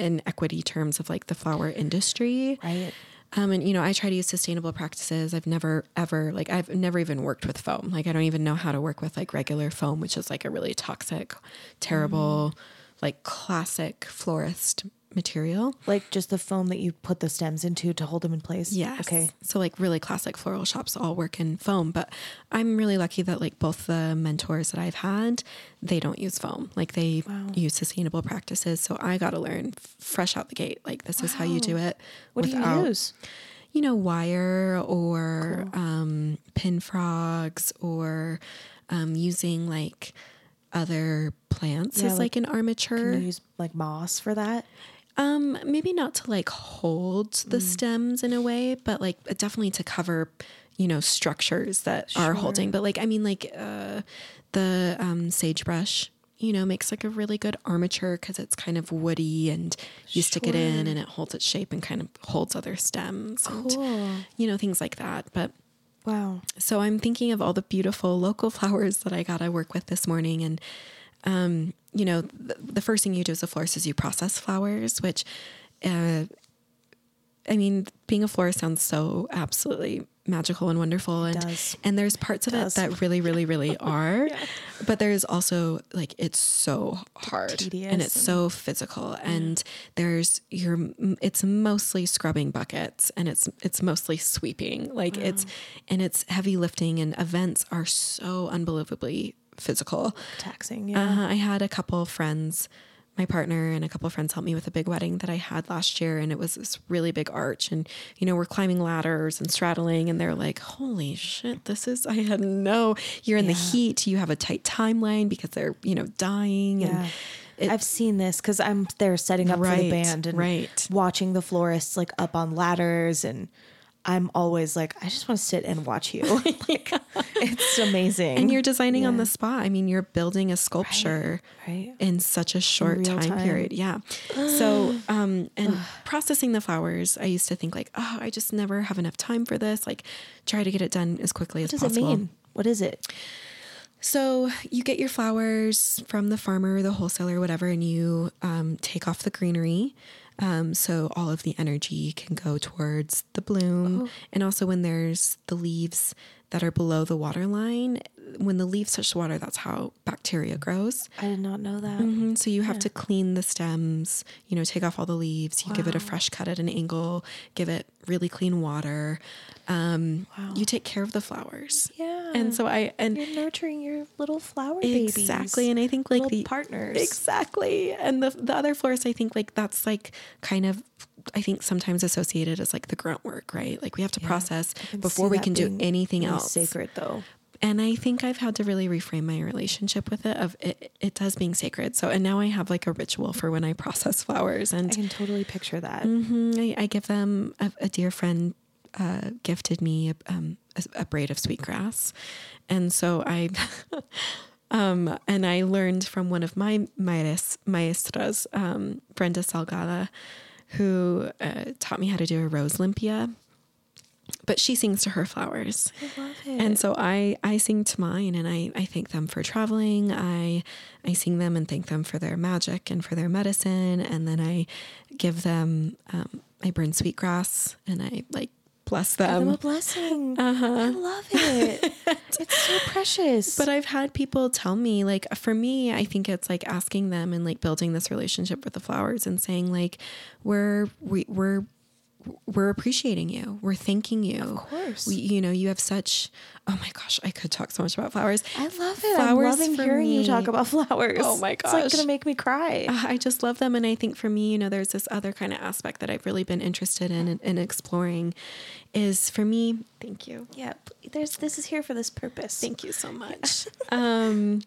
in equity terms of like the flower industry.
Right.
Um, and you know, I try to use sustainable practices. I've never ever like I've never even worked with foam. Like I don't even know how to work with like regular foam, which is like a really toxic, terrible, like classic florist material.
Like just the foam that you put the stems into to hold them in place.
Yes.
Okay.
So like really classic floral shops all work in foam, but I'm really lucky that like both the mentors that I've had, they don't use foam. Like they
Wow.
use sustainable practices. So I got to learn fresh out the gate. Like this is how you do it.
What do
without-
you use?
you know, wire or um, pin frogs or um, using like other plants
Yeah,
as
like,
like, an armature.
Use like moss for that?
Um, maybe not to like hold the
Mm.
stems in a way, but like definitely to cover, you know, structures that are holding. But like, I mean, like uh, the um, sagebrush, you know, makes like a really good armature because it's kind of woody and you stick it in and it holds its shape and kind of holds other stems and,
Cool.
you know, things like that. But
Wow.
so I'm thinking of all the beautiful local flowers that I got to work with this morning. And, um, you know, the, the first thing you do as a florist is you process flowers, which, uh, I mean, being a florist sounds so absolutely magical and wonderful. And,
does.
and there's parts of it that really, really, really are. But there's also like, it's so hard and
Tedious
it's so physical. And there's your, it's mostly scrubbing buckets and it's, it's mostly sweeping. Like it's, and it's heavy lifting and events are so unbelievably physical.
Taxing. Yeah.
Uh, I had a couple friends, my partner and a couple of friends helped me with a big wedding that I had last year, and it was this really big arch, and you know we're climbing ladders and straddling, and they're like, "Holy shit, this is!" I had no. You're in the heat. You have a tight timeline because they're you know dying,
Yeah.
and it-
I've seen this because I'm there setting up for the band and
right.
watching the florists like up on ladders and I'm always like, I just want to sit and watch you. like, it's amazing.
and you're designing on the spot. I mean, you're building a sculpture
right.
in such a short time,
time.
period. Yeah. So, um, and processing the flowers, I used to think like, oh, I just never have enough time for this. Like, try to get it done as quickly
What
as
does it
possible.
mean? What is it?
So you get your flowers from the farmer, the wholesaler, whatever, and you um, take off the greenery. Um, so all of the energy can go towards the bloom. And also when there's the leaves that are below the water line, when the leaves touch the water, that's how bacteria grows.
I did not know that.
Mhm. So you have to clean the stems, you know, take off all the leaves, you give it a fresh cut at an angle, give it really clean water. Um, You take care of the flowers.
Yeah.
And so I, and
you're nurturing your little flower babies.
Exactly. And I think like the
partners.
Exactly. And the the other florists, I think like that's like kind of I think sometimes associated as like the grunt work, right? Like we have to process before we can do anything
really
else.
Sacred though.
And I think I've had to really reframe my relationship with it of it, it does being sacred. So and now I have like a ritual for when I process flowers and I
can totally picture that.
Mhm. I, I give them a, a dear friend uh, gifted me a, um, a, a braid of sweetgrass, and so I, um, and I learned from one of my maes- maestras, um, Brenda Salgada, who uh, taught me how to do a rose limpia. but she sings to her flowers.
I love it.
And so I I sing to mine and I I thank them for traveling. I I sing them and thank them for their magic and for their medicine and then I give them um, I burn sweetgrass and I like bless them.
Give them a blessing.
Uh-huh.
I love it. it's so precious.
But I've had people tell me, like, for me, I think it's like asking them and like building this relationship with the flowers and saying, like, we're we, we're we're appreciating you, we're thanking you. Of
course.
we, you know, you have such. Oh my gosh, I could talk so much about flowers.
I love it.
Flowers
I'm loving hearing you talk about flowers.
Oh my gosh.
It's like gonna make me cry.
Uh, I just love them. And I think for me, you know, there's this other kind of aspect that I've really been interested in and, and exploring is for me, thank you.
yeah, there's this is here for this purpose.
Thank you so much. um,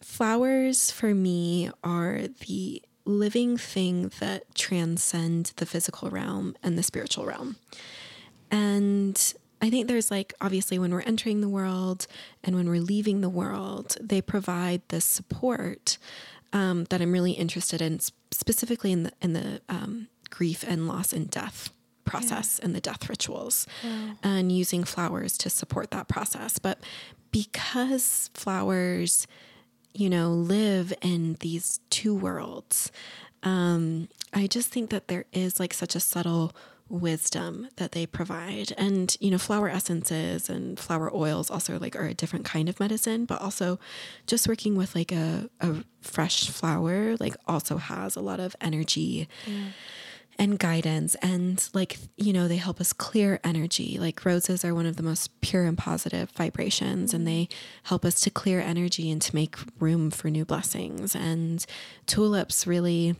flowers for me are the living thing that transcend the physical realm and the spiritual realm. And I think there's like obviously when we're entering the world and when we're leaving the world, they provide this support um, that I'm really interested in, specifically in the in the um, grief and loss and death process and the death rituals, and using flowers to support that process. But because flowers, you know, live in these two worlds, um, I just think that there is like such a subtle wisdom that they provide. And you know flower essences and flower oils also like are a different kind of medicine but also just working with like a, a fresh flower like also has a lot of energy and guidance and like you know they help us clear energy. Like roses are one of the most pure and positive vibrations and they help us to clear energy and to make room for new blessings. And tulips really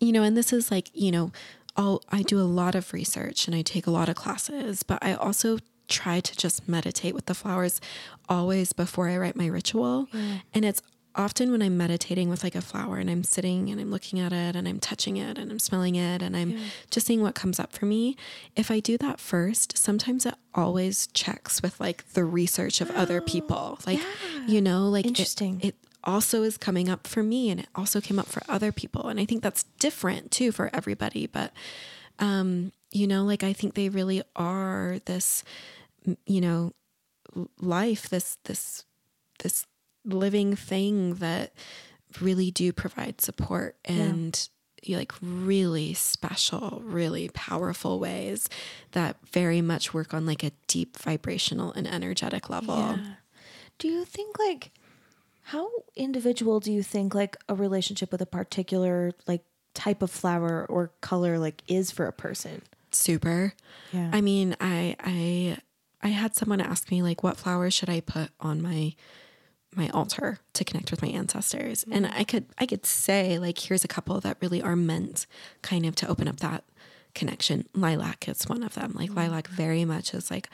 you know and this is like you know I'll, i do a lot of research and i take a lot of classes but i also try to just meditate with the flowers always before i write my ritual. And it's often when i'm meditating with like a flower and i'm sitting and i'm looking at it and i'm touching it and i'm smelling it and i'm just seeing what comes up for me if i do that first sometimes it always checks with like the research of other people. Like you know like
Interesting.
it also is coming up for me and it also came up for other people. And i think that's different too for everybody. But um you know like i think they really are this you know life this this this living thing that really do provide support and like really special really powerful ways that very much work on like a deep vibrational and energetic level
Yeah. Do you think like how individual do you think like a relationship with a particular like type of flower or color like is for a person?
super
Yeah.
I mean, I I I had someone ask me like what flowers should I put on my my altar to connect with my ancestors. And mm-hmm. I could I could say like here's a couple that really are meant kind of to open up that connection. Lilac is one of them. Like lilac mm-hmm. very much is like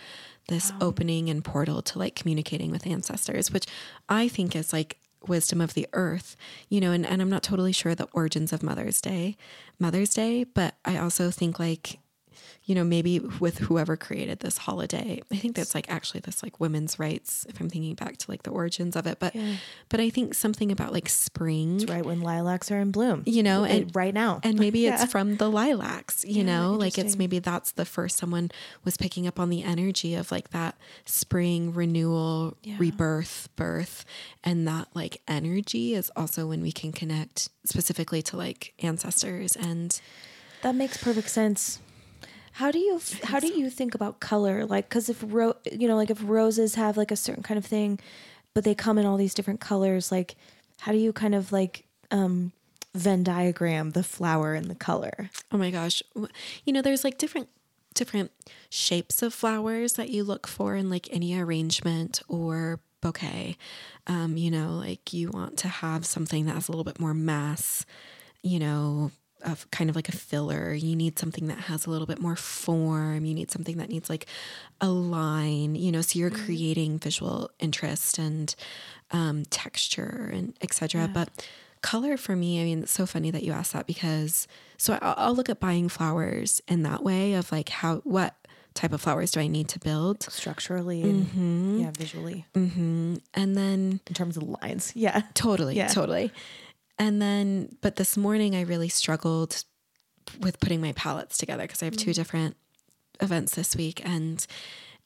this opening and portal to like communicating with ancestors, which I think is like wisdom of the earth, you know, and, and I'm not totally sure the origins of Mother's Day, Mother's Day, but I also think like you know, maybe with whoever created this holiday. I think that's like actually this like women's rights, if I'm thinking back to like the origins of it. But but I think something about like spring,
right when lilacs are in bloom.
you know,
Like,
and
right now.
and maybe
Yeah.
it's from the lilacs, you know, like it's maybe that's the first someone was picking up on the energy of like that spring renewal, rebirth, birth. And that like energy is also when we can connect specifically to like ancestors and
That makes perfect sense. How do you how do you think about color? Like, because if ro- you know, like if roses have like a certain kind of thing, but they come in all these different colors, like how do you kind of like um Venn diagram the flower and the color?
Oh my gosh. You know, there's like different different shapes of flowers that you look for in like any arrangement or bouquet. Um, you know, like you want to have something that has a little bit more mass, you know, of kind of like a filler. You need something that has a little bit more form. You need something that needs like a line, you know, so you're creating visual interest and um, texture and etc. But color for me, I mean, it's so funny that you asked that because so I'll, I'll look at buying flowers in that way of like how what type of flowers do I need to build,
Structurally and yeah, visually
mm-hmm. and then
in terms of lines. Yeah.
Totally,
Yeah.
totally. And then, but this morning I really struggled with putting my palettes together because I have two different events this week and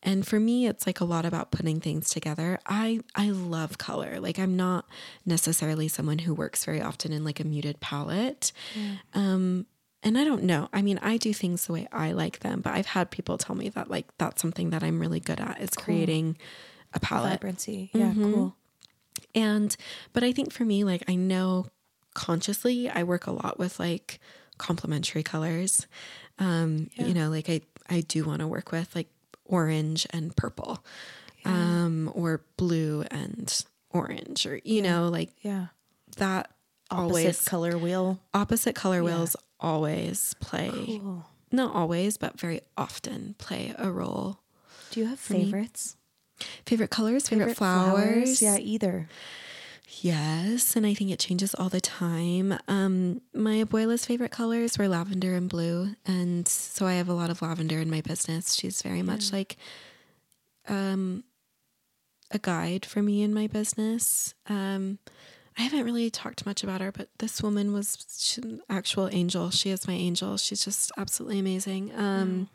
and for me it's like a lot about putting things together. I I love color. Like I'm not necessarily someone who works very often in like a muted palette. Um and I don't know. I mean, I do things the way I like them, but I've had people tell me that like that's something that I'm really good at is creating a palette.
Vibrancy. Yeah, cool.
And, but I think for me, like, I know consciously I work a lot with like complementary colors. Um, you know, like I, I do want to work with like orange and purple, um, or blue and orange, or, you know, like
Yeah.
that
Opposite
always
color wheel.
opposite color wheels always play,
Cool.
not always, but very often play a role.
Do you have favorites?
Favorite colors, favorite, flowers.
Yeah, either.
Yes, and I think it changes all the time. Um, my abuela's favorite colors were lavender and blue, and so I have a lot of lavender in my business. She's very much like um, a guide for me in my business. Um, I haven't really talked much about her, but this woman was she's an actual angel. She is my angel. She's just absolutely amazing. Um,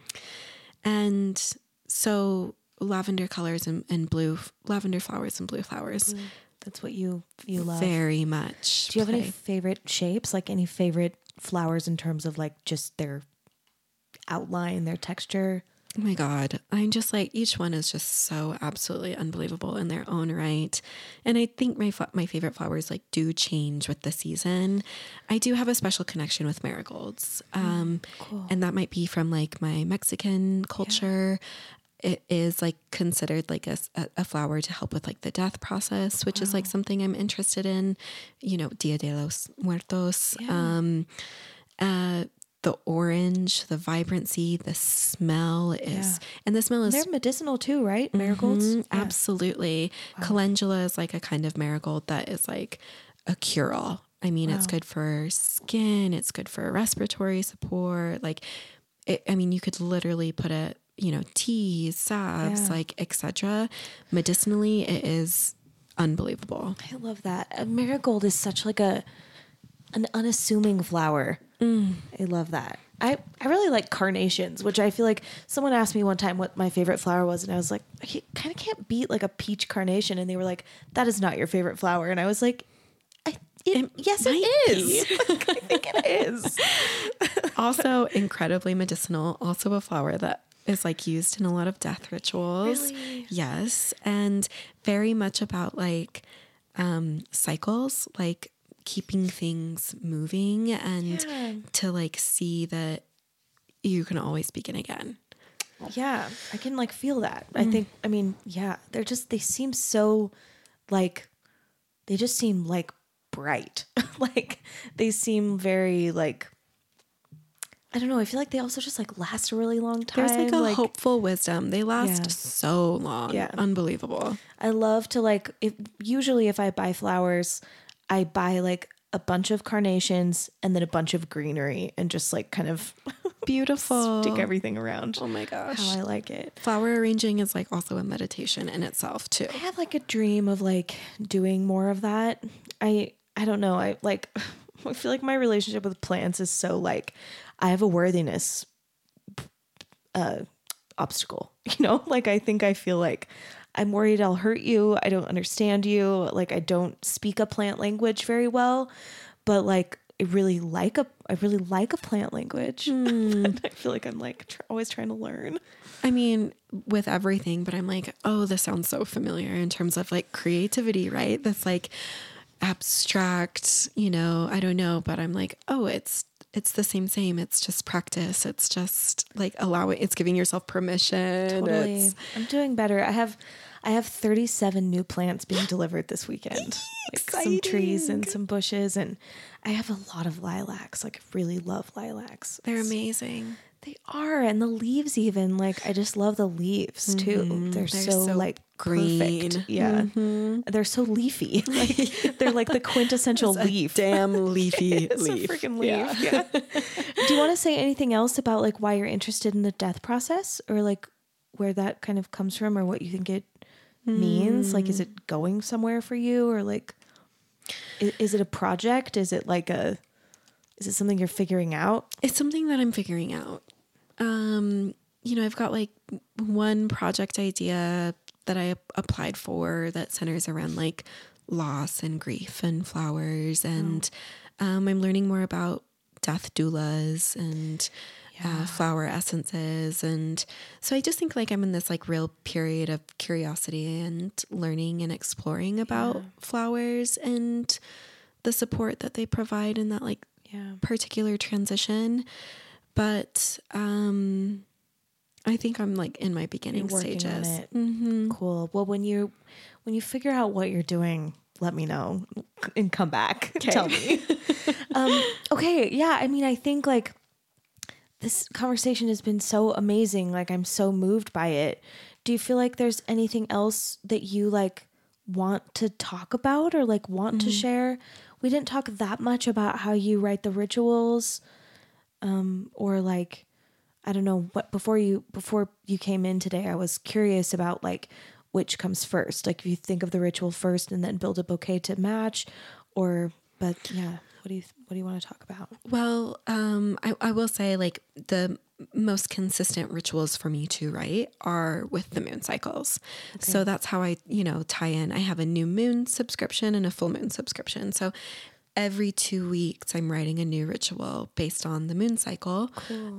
And so lavender colors and, and blue lavender flowers and blue flowers
That's what you you love.
very much.
Do you have any favorite shapes? Like any favorite flowers in terms of like just their outline, their texture?
Oh my God. I'm just like, each one is just so absolutely unbelievable in their own right. And I think my, my favorite flowers like do change with the season. I do have a special connection with marigolds. Um, And that might be from like my Mexican culture. It is like considered like a, a flower to help with like the death process, which is like something I'm interested in. You know, Dia de los Muertos. Um, uh, the orange, the vibrancy, the smell is, and the smell is
They're medicinal too, right? Marigolds.
Mhm, absolutely. Calendula is like a kind of marigold that is like a cure all. I mean, it's good for skin, it's good for respiratory support. Like, it, I mean, you could literally put it, you know, teas, salves,
Yeah.
like etc. Medicinally, it is unbelievable.
I love that. A marigold is such like a an unassuming flower. Mm. I love that. I, I really like carnations, which I feel like someone asked me one time what my favorite flower was, and I was like, I kind of can't beat like a peach carnation, and they were like, that is not your favorite flower, and I was like, I, it, yes, it is. Like, I think it is.
also incredibly medicinal. Also a flower that is like used in a lot of death rituals.
Really?
Yes, and very much about like um cycles, like keeping things moving and
Yeah.
to like see that you can always begin again.
Yeah, I can like feel that. I think I mean, yeah, they're just they seem so like they just seem like bright. like they seem very like I don't know, I feel like they also just like last a really long time.
There's like a hopeful wisdom. They last
Yeah.
so long.
Yeah.
Unbelievable.
I love to like if usually if I buy flowers, I buy like a bunch of carnations and then a bunch of greenery and just like kind of
Beautiful.
stick everything around
Oh my gosh.
how I like it.
Flower arranging is like also a meditation in itself too.
I have like a dream of like doing more of that. I I don't know. I like I feel like my relationship with plants is so like I have a worthiness uh obstacle. You know? Like I think I feel like I'm worried I'll hurt you. I don't understand you. Like I don't speak a plant language very well, but like I really like a I really like a plant language. I feel like I'm like tr- always trying to learn.
I mean, with everything, but I'm like, oh, this sounds so familiar in terms of like creativity, right? That's like abstract, you know, I don't know, but I'm like, oh, it's it's the same same. It's just practice. It's just like allowing it's giving yourself permission.
Totally.
It's-
I'm doing better. I have I have 37 new plants being delivered this weekend. like some trees and some bushes and I have a lot of lilacs. Like I really love lilacs.
they're
It's-
amazing.
They are and the leaves even like I just love the leaves too. Mm-hmm. They're,
They're
so,
so
like
green.
Perfect. Yeah. They're so leafy. Like they're like the quintessential leaf.
Damn leafy
It's
leaf.
a freaking leaf. Yeah. Do you want to say anything else about like why you're interested in the death process or like where that kind of comes from or what you think it means? Like, is it going somewhere for you or like, is, is it a project? Is it like a, is it something you're figuring out?
It's something that I'm figuring out. Um, you know, I've got like one project idea that I applied for that centers around like loss and grief and flowers. And um, I'm learning more about death doulas and uh, flower essences. And so I just think like I'm in this like real period of curiosity and learning and exploring about flowers and the support that they provide in that like
Yeah.
particular transition. But um, I think I'm like in my beginning
You're working on
stages. Mm-hmm.
Cool. Well, when you when you figure out what you're doing, let me know and come back. Tell me. um, okay. Yeah. I mean, I think like this conversation has been so amazing. Like, I'm so moved by it. Do you feel like there's anything else that you like want to talk about or like want to share? We didn't talk that much about how you write the rituals, um, or like I don't know what before you before you came in today. I was curious about like which comes first. Like if you think of the ritual first and then build a bouquet to match, or but yeah. What do you what do you want to talk about?
Well, um, I, I will say like the most consistent rituals for me to write are with the moon cycles. So that's how I, you know, tie in. I have a new moon subscription and a full moon subscription. So every two weeks I'm writing a new ritual based on the moon cycle,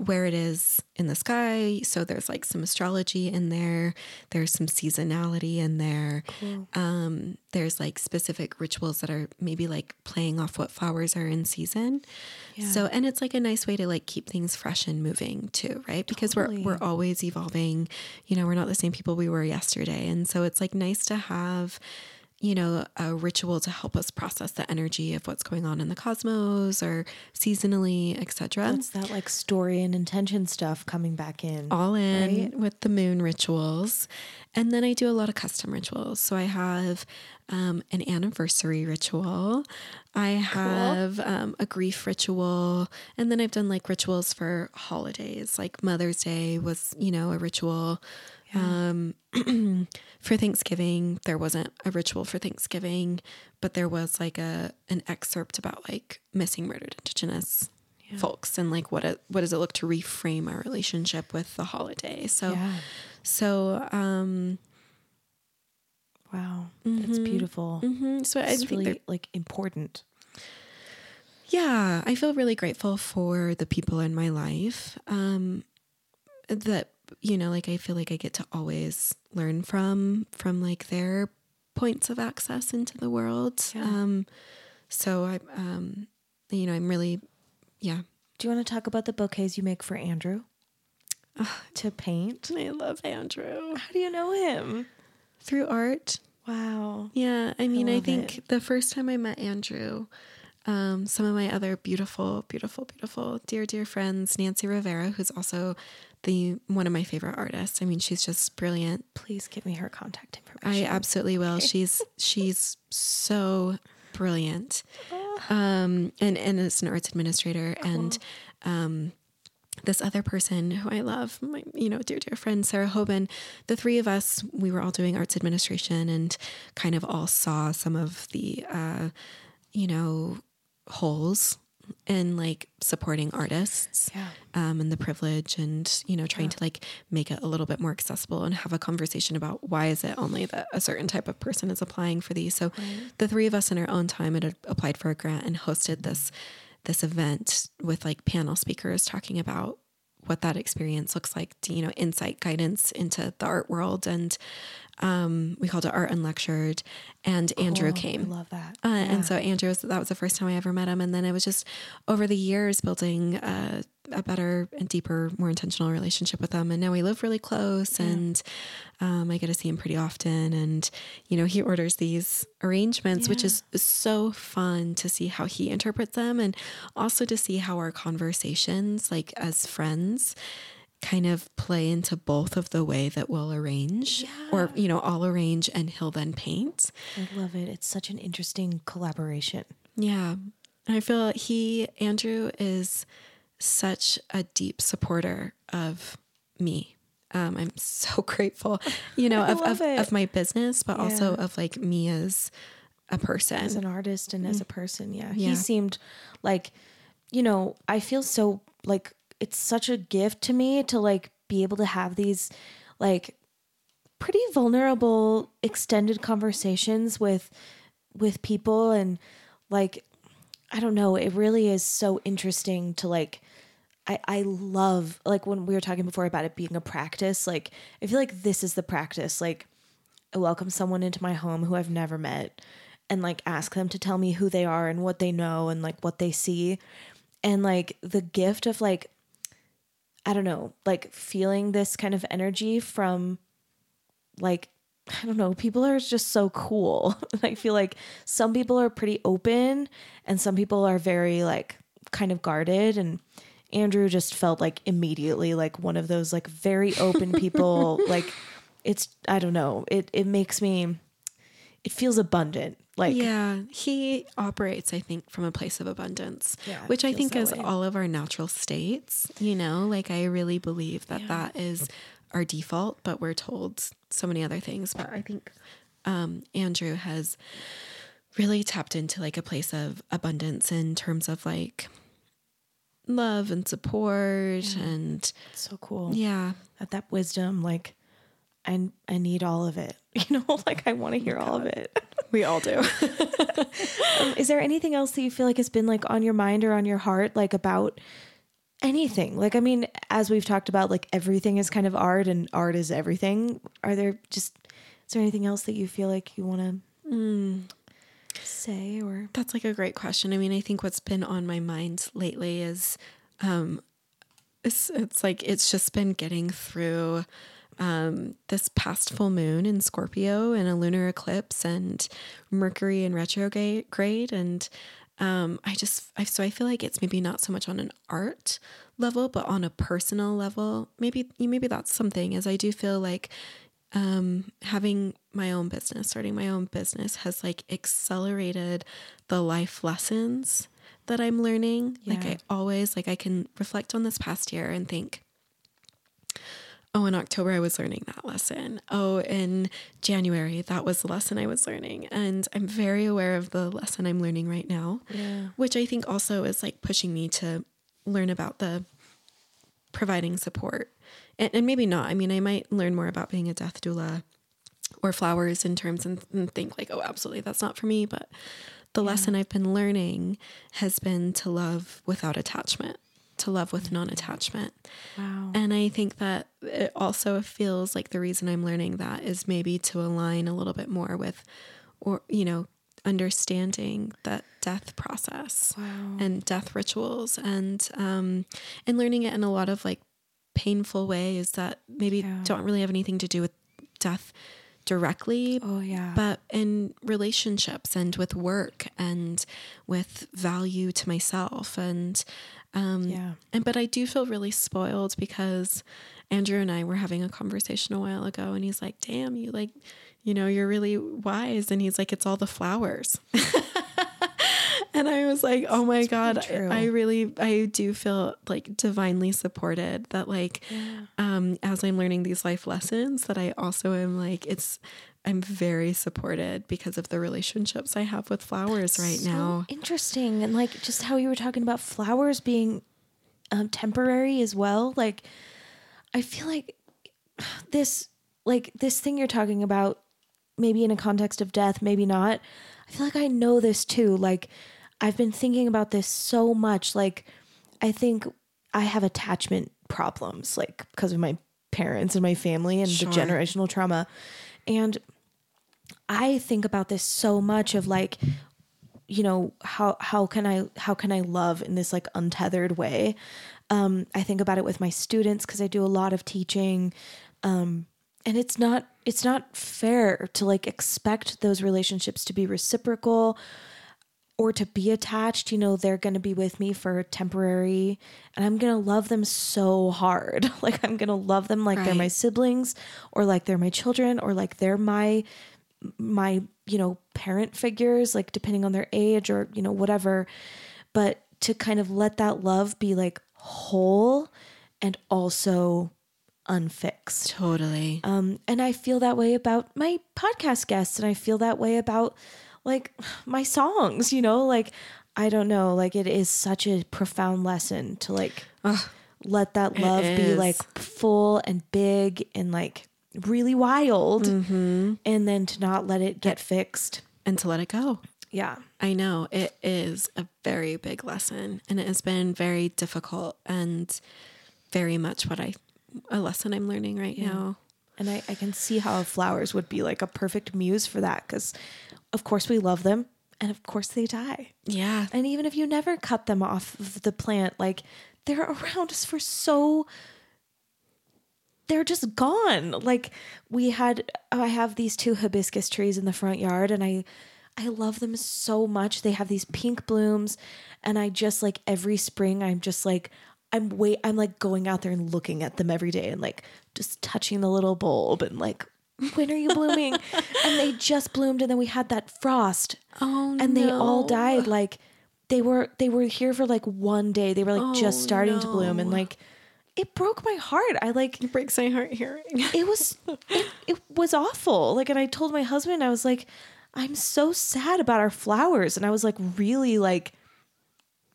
where it is in the sky. So there's like some astrology in there. There's some seasonality in there. Um, there's like specific rituals that are maybe like playing off what flowers are in season. So and it's like a nice way to like keep things fresh and moving too, right? Because
Totally.
we're we're always evolving. You know, we're not the same people we were yesterday. And so it's like nice to have you know, a ritual to help us process the energy of what's going on in the cosmos or seasonally, etc.
It's that like story and intention stuff coming back in.
All in
right?
with the moon rituals. And then I do a lot of custom rituals. So I have um, an anniversary ritual, I have um, a grief ritual, and then I've done like rituals for holidays. Like Mother's Day was, you know, a ritual. Um, for Thanksgiving, there wasn't a ritual for Thanksgiving, but there was like a an excerpt about like missing murdered Indigenous folks and like what it what does it look to reframe our relationship with the holiday. So,
Yeah.
so um,
Wow. that's beautiful.
Mm-hmm. so I
It's
think
really like important.
Yeah, I feel really grateful for the people in my life. Um, that you know, like I feel like I get to always learn from from like their points of access into the world. Um, so I, um, you know, I'm really, yeah.
Do you want to talk about the bouquets you make for Andrew to paint?
I love Andrew
How do you know him?
through art.
Wow.
Yeah, I mean, I,
love
think the first time I met Andrew, um, some of my other beautiful, beautiful, beautiful, dear, dear friends, Nancy Rivera, who's also the one of my favorite artists. I mean, she's just brilliant.
Please give me her contact information.
I absolutely will. She's she's so brilliant, um, and and as an arts administrator, and um, this other person who I love, my you know dear dear friend Sarah Hoban. The three of us, we were all doing arts administration, and kind of all saw some of the uh, you know holes in like supporting artists
Yeah.
um, and the privilege and you know trying to like make it a little bit more accessible and have a conversation about why is it only that a certain type of person is applying for these. So the three of us in our own time had applied for a grant and hosted this this event with like panel speakers talking about what that experience looks like to, you know insight guidance into the art world and um, we called it art unlectured and andrew
Cool.
came
I love that.
uh, And so Andrew, was, that was the first time I ever met him. And then it was just over the years building a, a better and deeper, more intentional relationship with him. And now we live really close and um, I get to see him pretty often. And, you know, he orders these arrangements, which is so fun to see how he interprets them and also to see how our conversations, like as friends, kind of play into both of the way that we'll arrange or you know i'll arrange and he'll then paint
I love it. It's such an interesting collaboration.
yeah. I feel he, Andrew, is such a deep supporter of me. Um, I'm so grateful, you know, of, of, of my business, but also of like me as a person.
as an artist and as a person. Yeah.
Yeah.
He seemed like, you know, I feel so like it's such a gift to me to like be able to have these like pretty vulnerable extended conversations with with people and like I don't know, it really is so interesting to like I, I love like when we were talking before about it being a practice, like I feel like this is the practice. Like I welcome someone into my home who I've never met and like ask them to tell me who they are and what they know and like what they see. And like the gift of like I don't know, like feeling this kind of energy from like I don't know, people are just so cool. I feel like some people are pretty open and some people are very like kind of guarded and Andrew just felt like immediately like one of those like very open people like it's I don't know, it it makes me it feels abundant. Like
yeah, he operates, I think, from a place of abundance,
Yeah,
which I think is
way.
all of our natural states. You know, like I really believe that
Yeah.
that is our default, but we're told so many other things. But I think um, Andrew has really tapped into like a place of abundance in terms of like love and support and
so cool.
yeah,
That that wisdom like I I need all of it. You know, like I want to hear all of it.
we all do.
Um, is there anything else that you feel like has been like on your mind or on your heart like about anything like i mean as we've talked about like everything is kind of art and art is everything are there just is there anything else that you feel like you want to say or
That's like a great question. I mean, I think what's been on my mind lately is um it's it's like it's just been getting through um this past full moon in Scorpio and a lunar eclipse and Mercury in retrograde and um I just I so I feel like it's maybe not so much on an art level but on a personal level. Maybe maybe that's something as I do feel like um, having my own business, starting my own business has like accelerated the life lessons that I'm learning. Like I always like I can reflect on this past year and think, oh, in October I was learning that lesson. Oh, in January that was the lesson I was learning, and I'm very aware of the lesson I'm learning right now,
Yeah.
which I think also is like pushing me to learn about the providing support. And, and maybe not. I mean i might learn more about being a death doula or flowers in terms and, and think like oh absolutely that's not for me. But the lesson i've been learning has been to love without attachment to love with non-attachment.
Wow.
And i think that it also feels like the reason i'm learning that is maybe to align a little bit more with or you know understanding that death process
wow.
and death rituals and um and learning it in a lot of like painful ways that maybe
Yeah.
don't really have anything to do with death directly
oh yeah.
but in relationships and with work and with value to myself and um
yeah
and but I do feel really spoiled because Andrew and I were having a conversation a while ago and he's like, "Damn, you like, you know, you're really wise." And he's like, "It's all the flowers." and I was like, "Oh my god,
true.
I really I do feel like divinely supported that like um as I'm learning these life lessons that I also am like it's I'm very supported because of the relationships I have with flowers right
so
now.
interesting. And like just how you were talking about flowers being um, temporary as well. Like i feel like this like this thing you're talking about maybe in a context of death maybe not i feel like i know this too. Like i've been thinking about this so much. Like i think i have attachment problems like because of my parents and my family and
Sure.
the generational trauma. And i think about this so much of like you know how how can i how can i love in this like untethered way? Um i think about it with my students because i do a lot of teaching um and it's not it's not fair to like expect those relationships to be reciprocal or to be attached. You know they're going to be with me for temporary and i'm going to love them so hard. Like i'm going to love them like they're my siblings or like they're my children or like they're my my you know parent figures like depending on their age or you know whatever. But to kind of let that love be like whole and also unfixed.
Totally.
um and i feel that way about my podcast guests and i feel that way about like my songs you know? Like i don't know like it is such a profound lesson to like let that love be like full and big and like really wild
Mm-hmm.
and then to not let it get fixed.
and to let it go.
Yeah.
I know it is a very big lesson and it has been very difficult and very much what I a lesson I'm learning right now.
And I, I can see how flowers would be like a perfect muse for that because, of course, we love them and of course they die.
Yeah.
And even if you never cut them off of the plant, like they're around us for so they're just gone. Like we had oh, I have these two hibiscus trees in the front yard and I I love them so much. They have these pink blooms and I just like every spring I'm just like I'm wait I'm like going out there and looking at them every day and like just touching the little bulb and like when are you blooming? and they just bloomed and then we had that frost
Oh
and they all died like they were they were here for like one day they were like just
Oh,
starting to bloom and like it broke my heart. I like
It breaks my heart hearing.
it was it, it was awful. Like and i told my husband i was like i'm so sad about our flowers. And i was like really like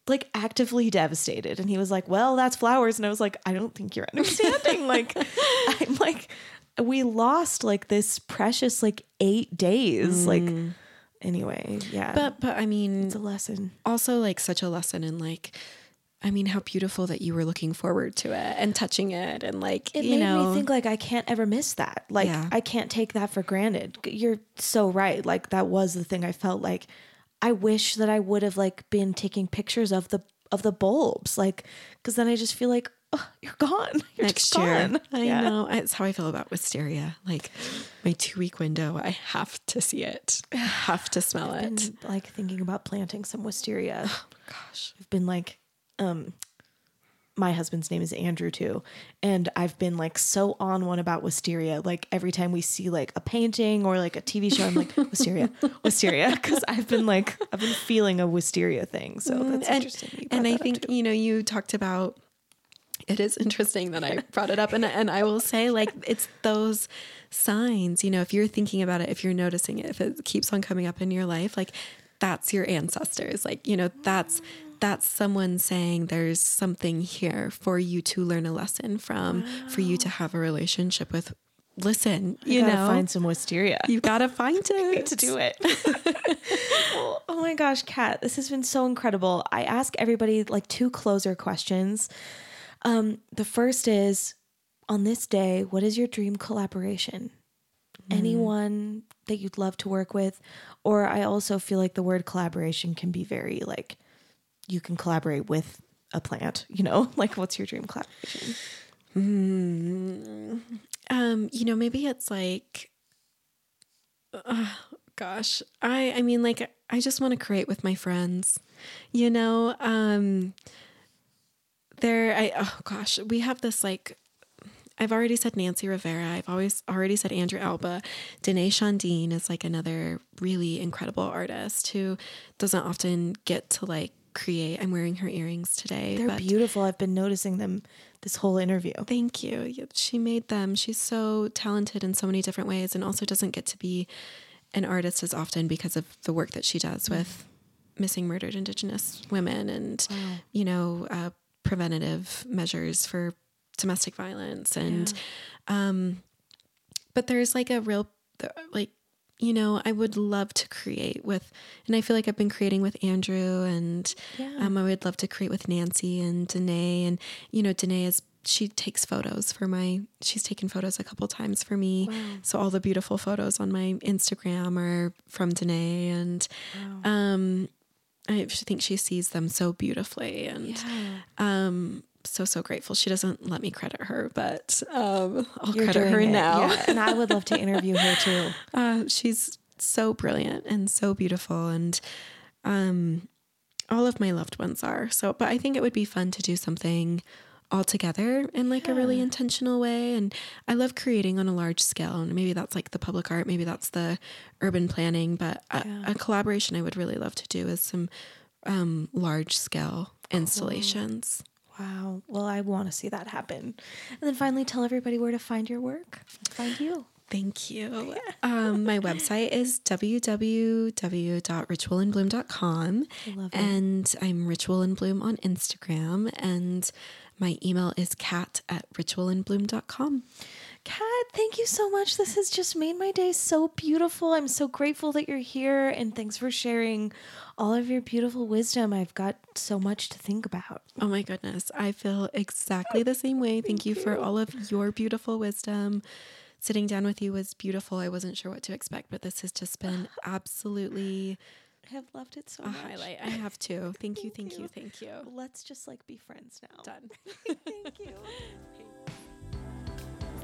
like actively devastated. And he was like well that's flowers. And i was like i don't think you're understanding. Like i'm like we lost like this precious like eight days. Like anyway yeah.
Mm. But but I mean
it's a lesson.
also like such a lesson in like I mean how beautiful that you were looking forward to it and touching it and like
it
you
made
know
me think like I can't ever miss that. Like
Yeah.
I can't take that for granted. You're so right. Like that was the thing I felt like I wish that I would have like been taking pictures of the of the bulbs like cuz then I just feel like oh, you're gone. You're
next
just
year.
gone.
I
Yeah.
know. It's how I feel about wisteria. Like my two week window, I have to see it. I have to smell it.
And like thinking about planting some wisteria.
Oh Gosh.
I've been like um my husband's name is Andrew too. And I've been like so on one about wisteria. Like every time we see like a painting or like a TV show, I'm like, wisteria, wisteria. Cause I've been like, I've been feeling a wisteria thing. So that's
and,
interesting.
And I think,
too.
you know, you talked about it is interesting that I brought it up and and I will say like it's those signs, you know, if you're thinking about it, if you're noticing it, if it keeps on coming up in your life, like that's your ancestors. Like, you know, that's that's someone saying there's something here for you to learn a lesson from, for you to have a relationship with. Listen, you
gotta
know,
find some wisteria.
you gotta find it
to do it. Well, oh my gosh, Kat, this has been so incredible. I ask everybody like two closer questions. Um, the first is on this day, what is your dream collaboration? Anyone that you'd love to work with? Or I also feel like the word collaboration can be very like you can collaborate with a plant, you know? Like what's your dream collaboration?
Um, you know, maybe it's like, uh, gosh, I, I mean, like, I just want to create with my friends, you know, um, there, I, oh gosh, we have this like, I've already said Nancy Rivera. I've always already said Andrew Alba. Danae Shandine is like another really incredible artist who doesn't often get to like create. I'm wearing her earrings today.
They're beautiful. I've been noticing them this whole interview.
Thank you. She made them. She's so talented in so many different ways and also doesn't get to be an artist as often because of the work that she does with missing murdered indigenous women and you know uh, preventative measures for domestic violence and um but there's like a real like you know i would love to create with and i feel like i've been creating with andrew and
Yeah.
um, i would love to create with nancy and danae and you know danae is she takes photos for my she's taken photos a couple times for me. So all the beautiful photos on my instagram are from danae and um i think she sees them so beautifully and um so so grateful. She doesn't let me credit her but um i'll
You're
credit her
it,
now.
Yeah. And I would love to interview her too.
uh, she's so brilliant and so beautiful and um all of my loved ones are. So but i think it would be fun to do something all together in like a really intentional way and i love creating on a large scale and maybe that's like the public art maybe that's the urban planning but a, a collaboration i would really love to do is some um large scale installations
Wow. Well, I want to see that happen. And then finally, tell everybody where to find your work, find you.
Thank you. Um, my website is www.ritualandbloom.com. And I'm Ritual and Bloom on Instagram. And my email is cat at ritualandbloom.com.
Kat, thank you so much. This has just made my day so beautiful. I'm so grateful that you're here and thanks for sharing all of your beautiful wisdom. I've got so much to think about.
Oh my goodness. I feel exactly the same way. Thank, thank you, you for all of your beautiful wisdom. Sitting down with you was beautiful. I wasn't sure what to expect, but this has just been absolutely
I have loved it so
a
much.
highlight. I have too. Thank, you, thank you, thank you.
Let's just like be friends now.
Done.
thank you.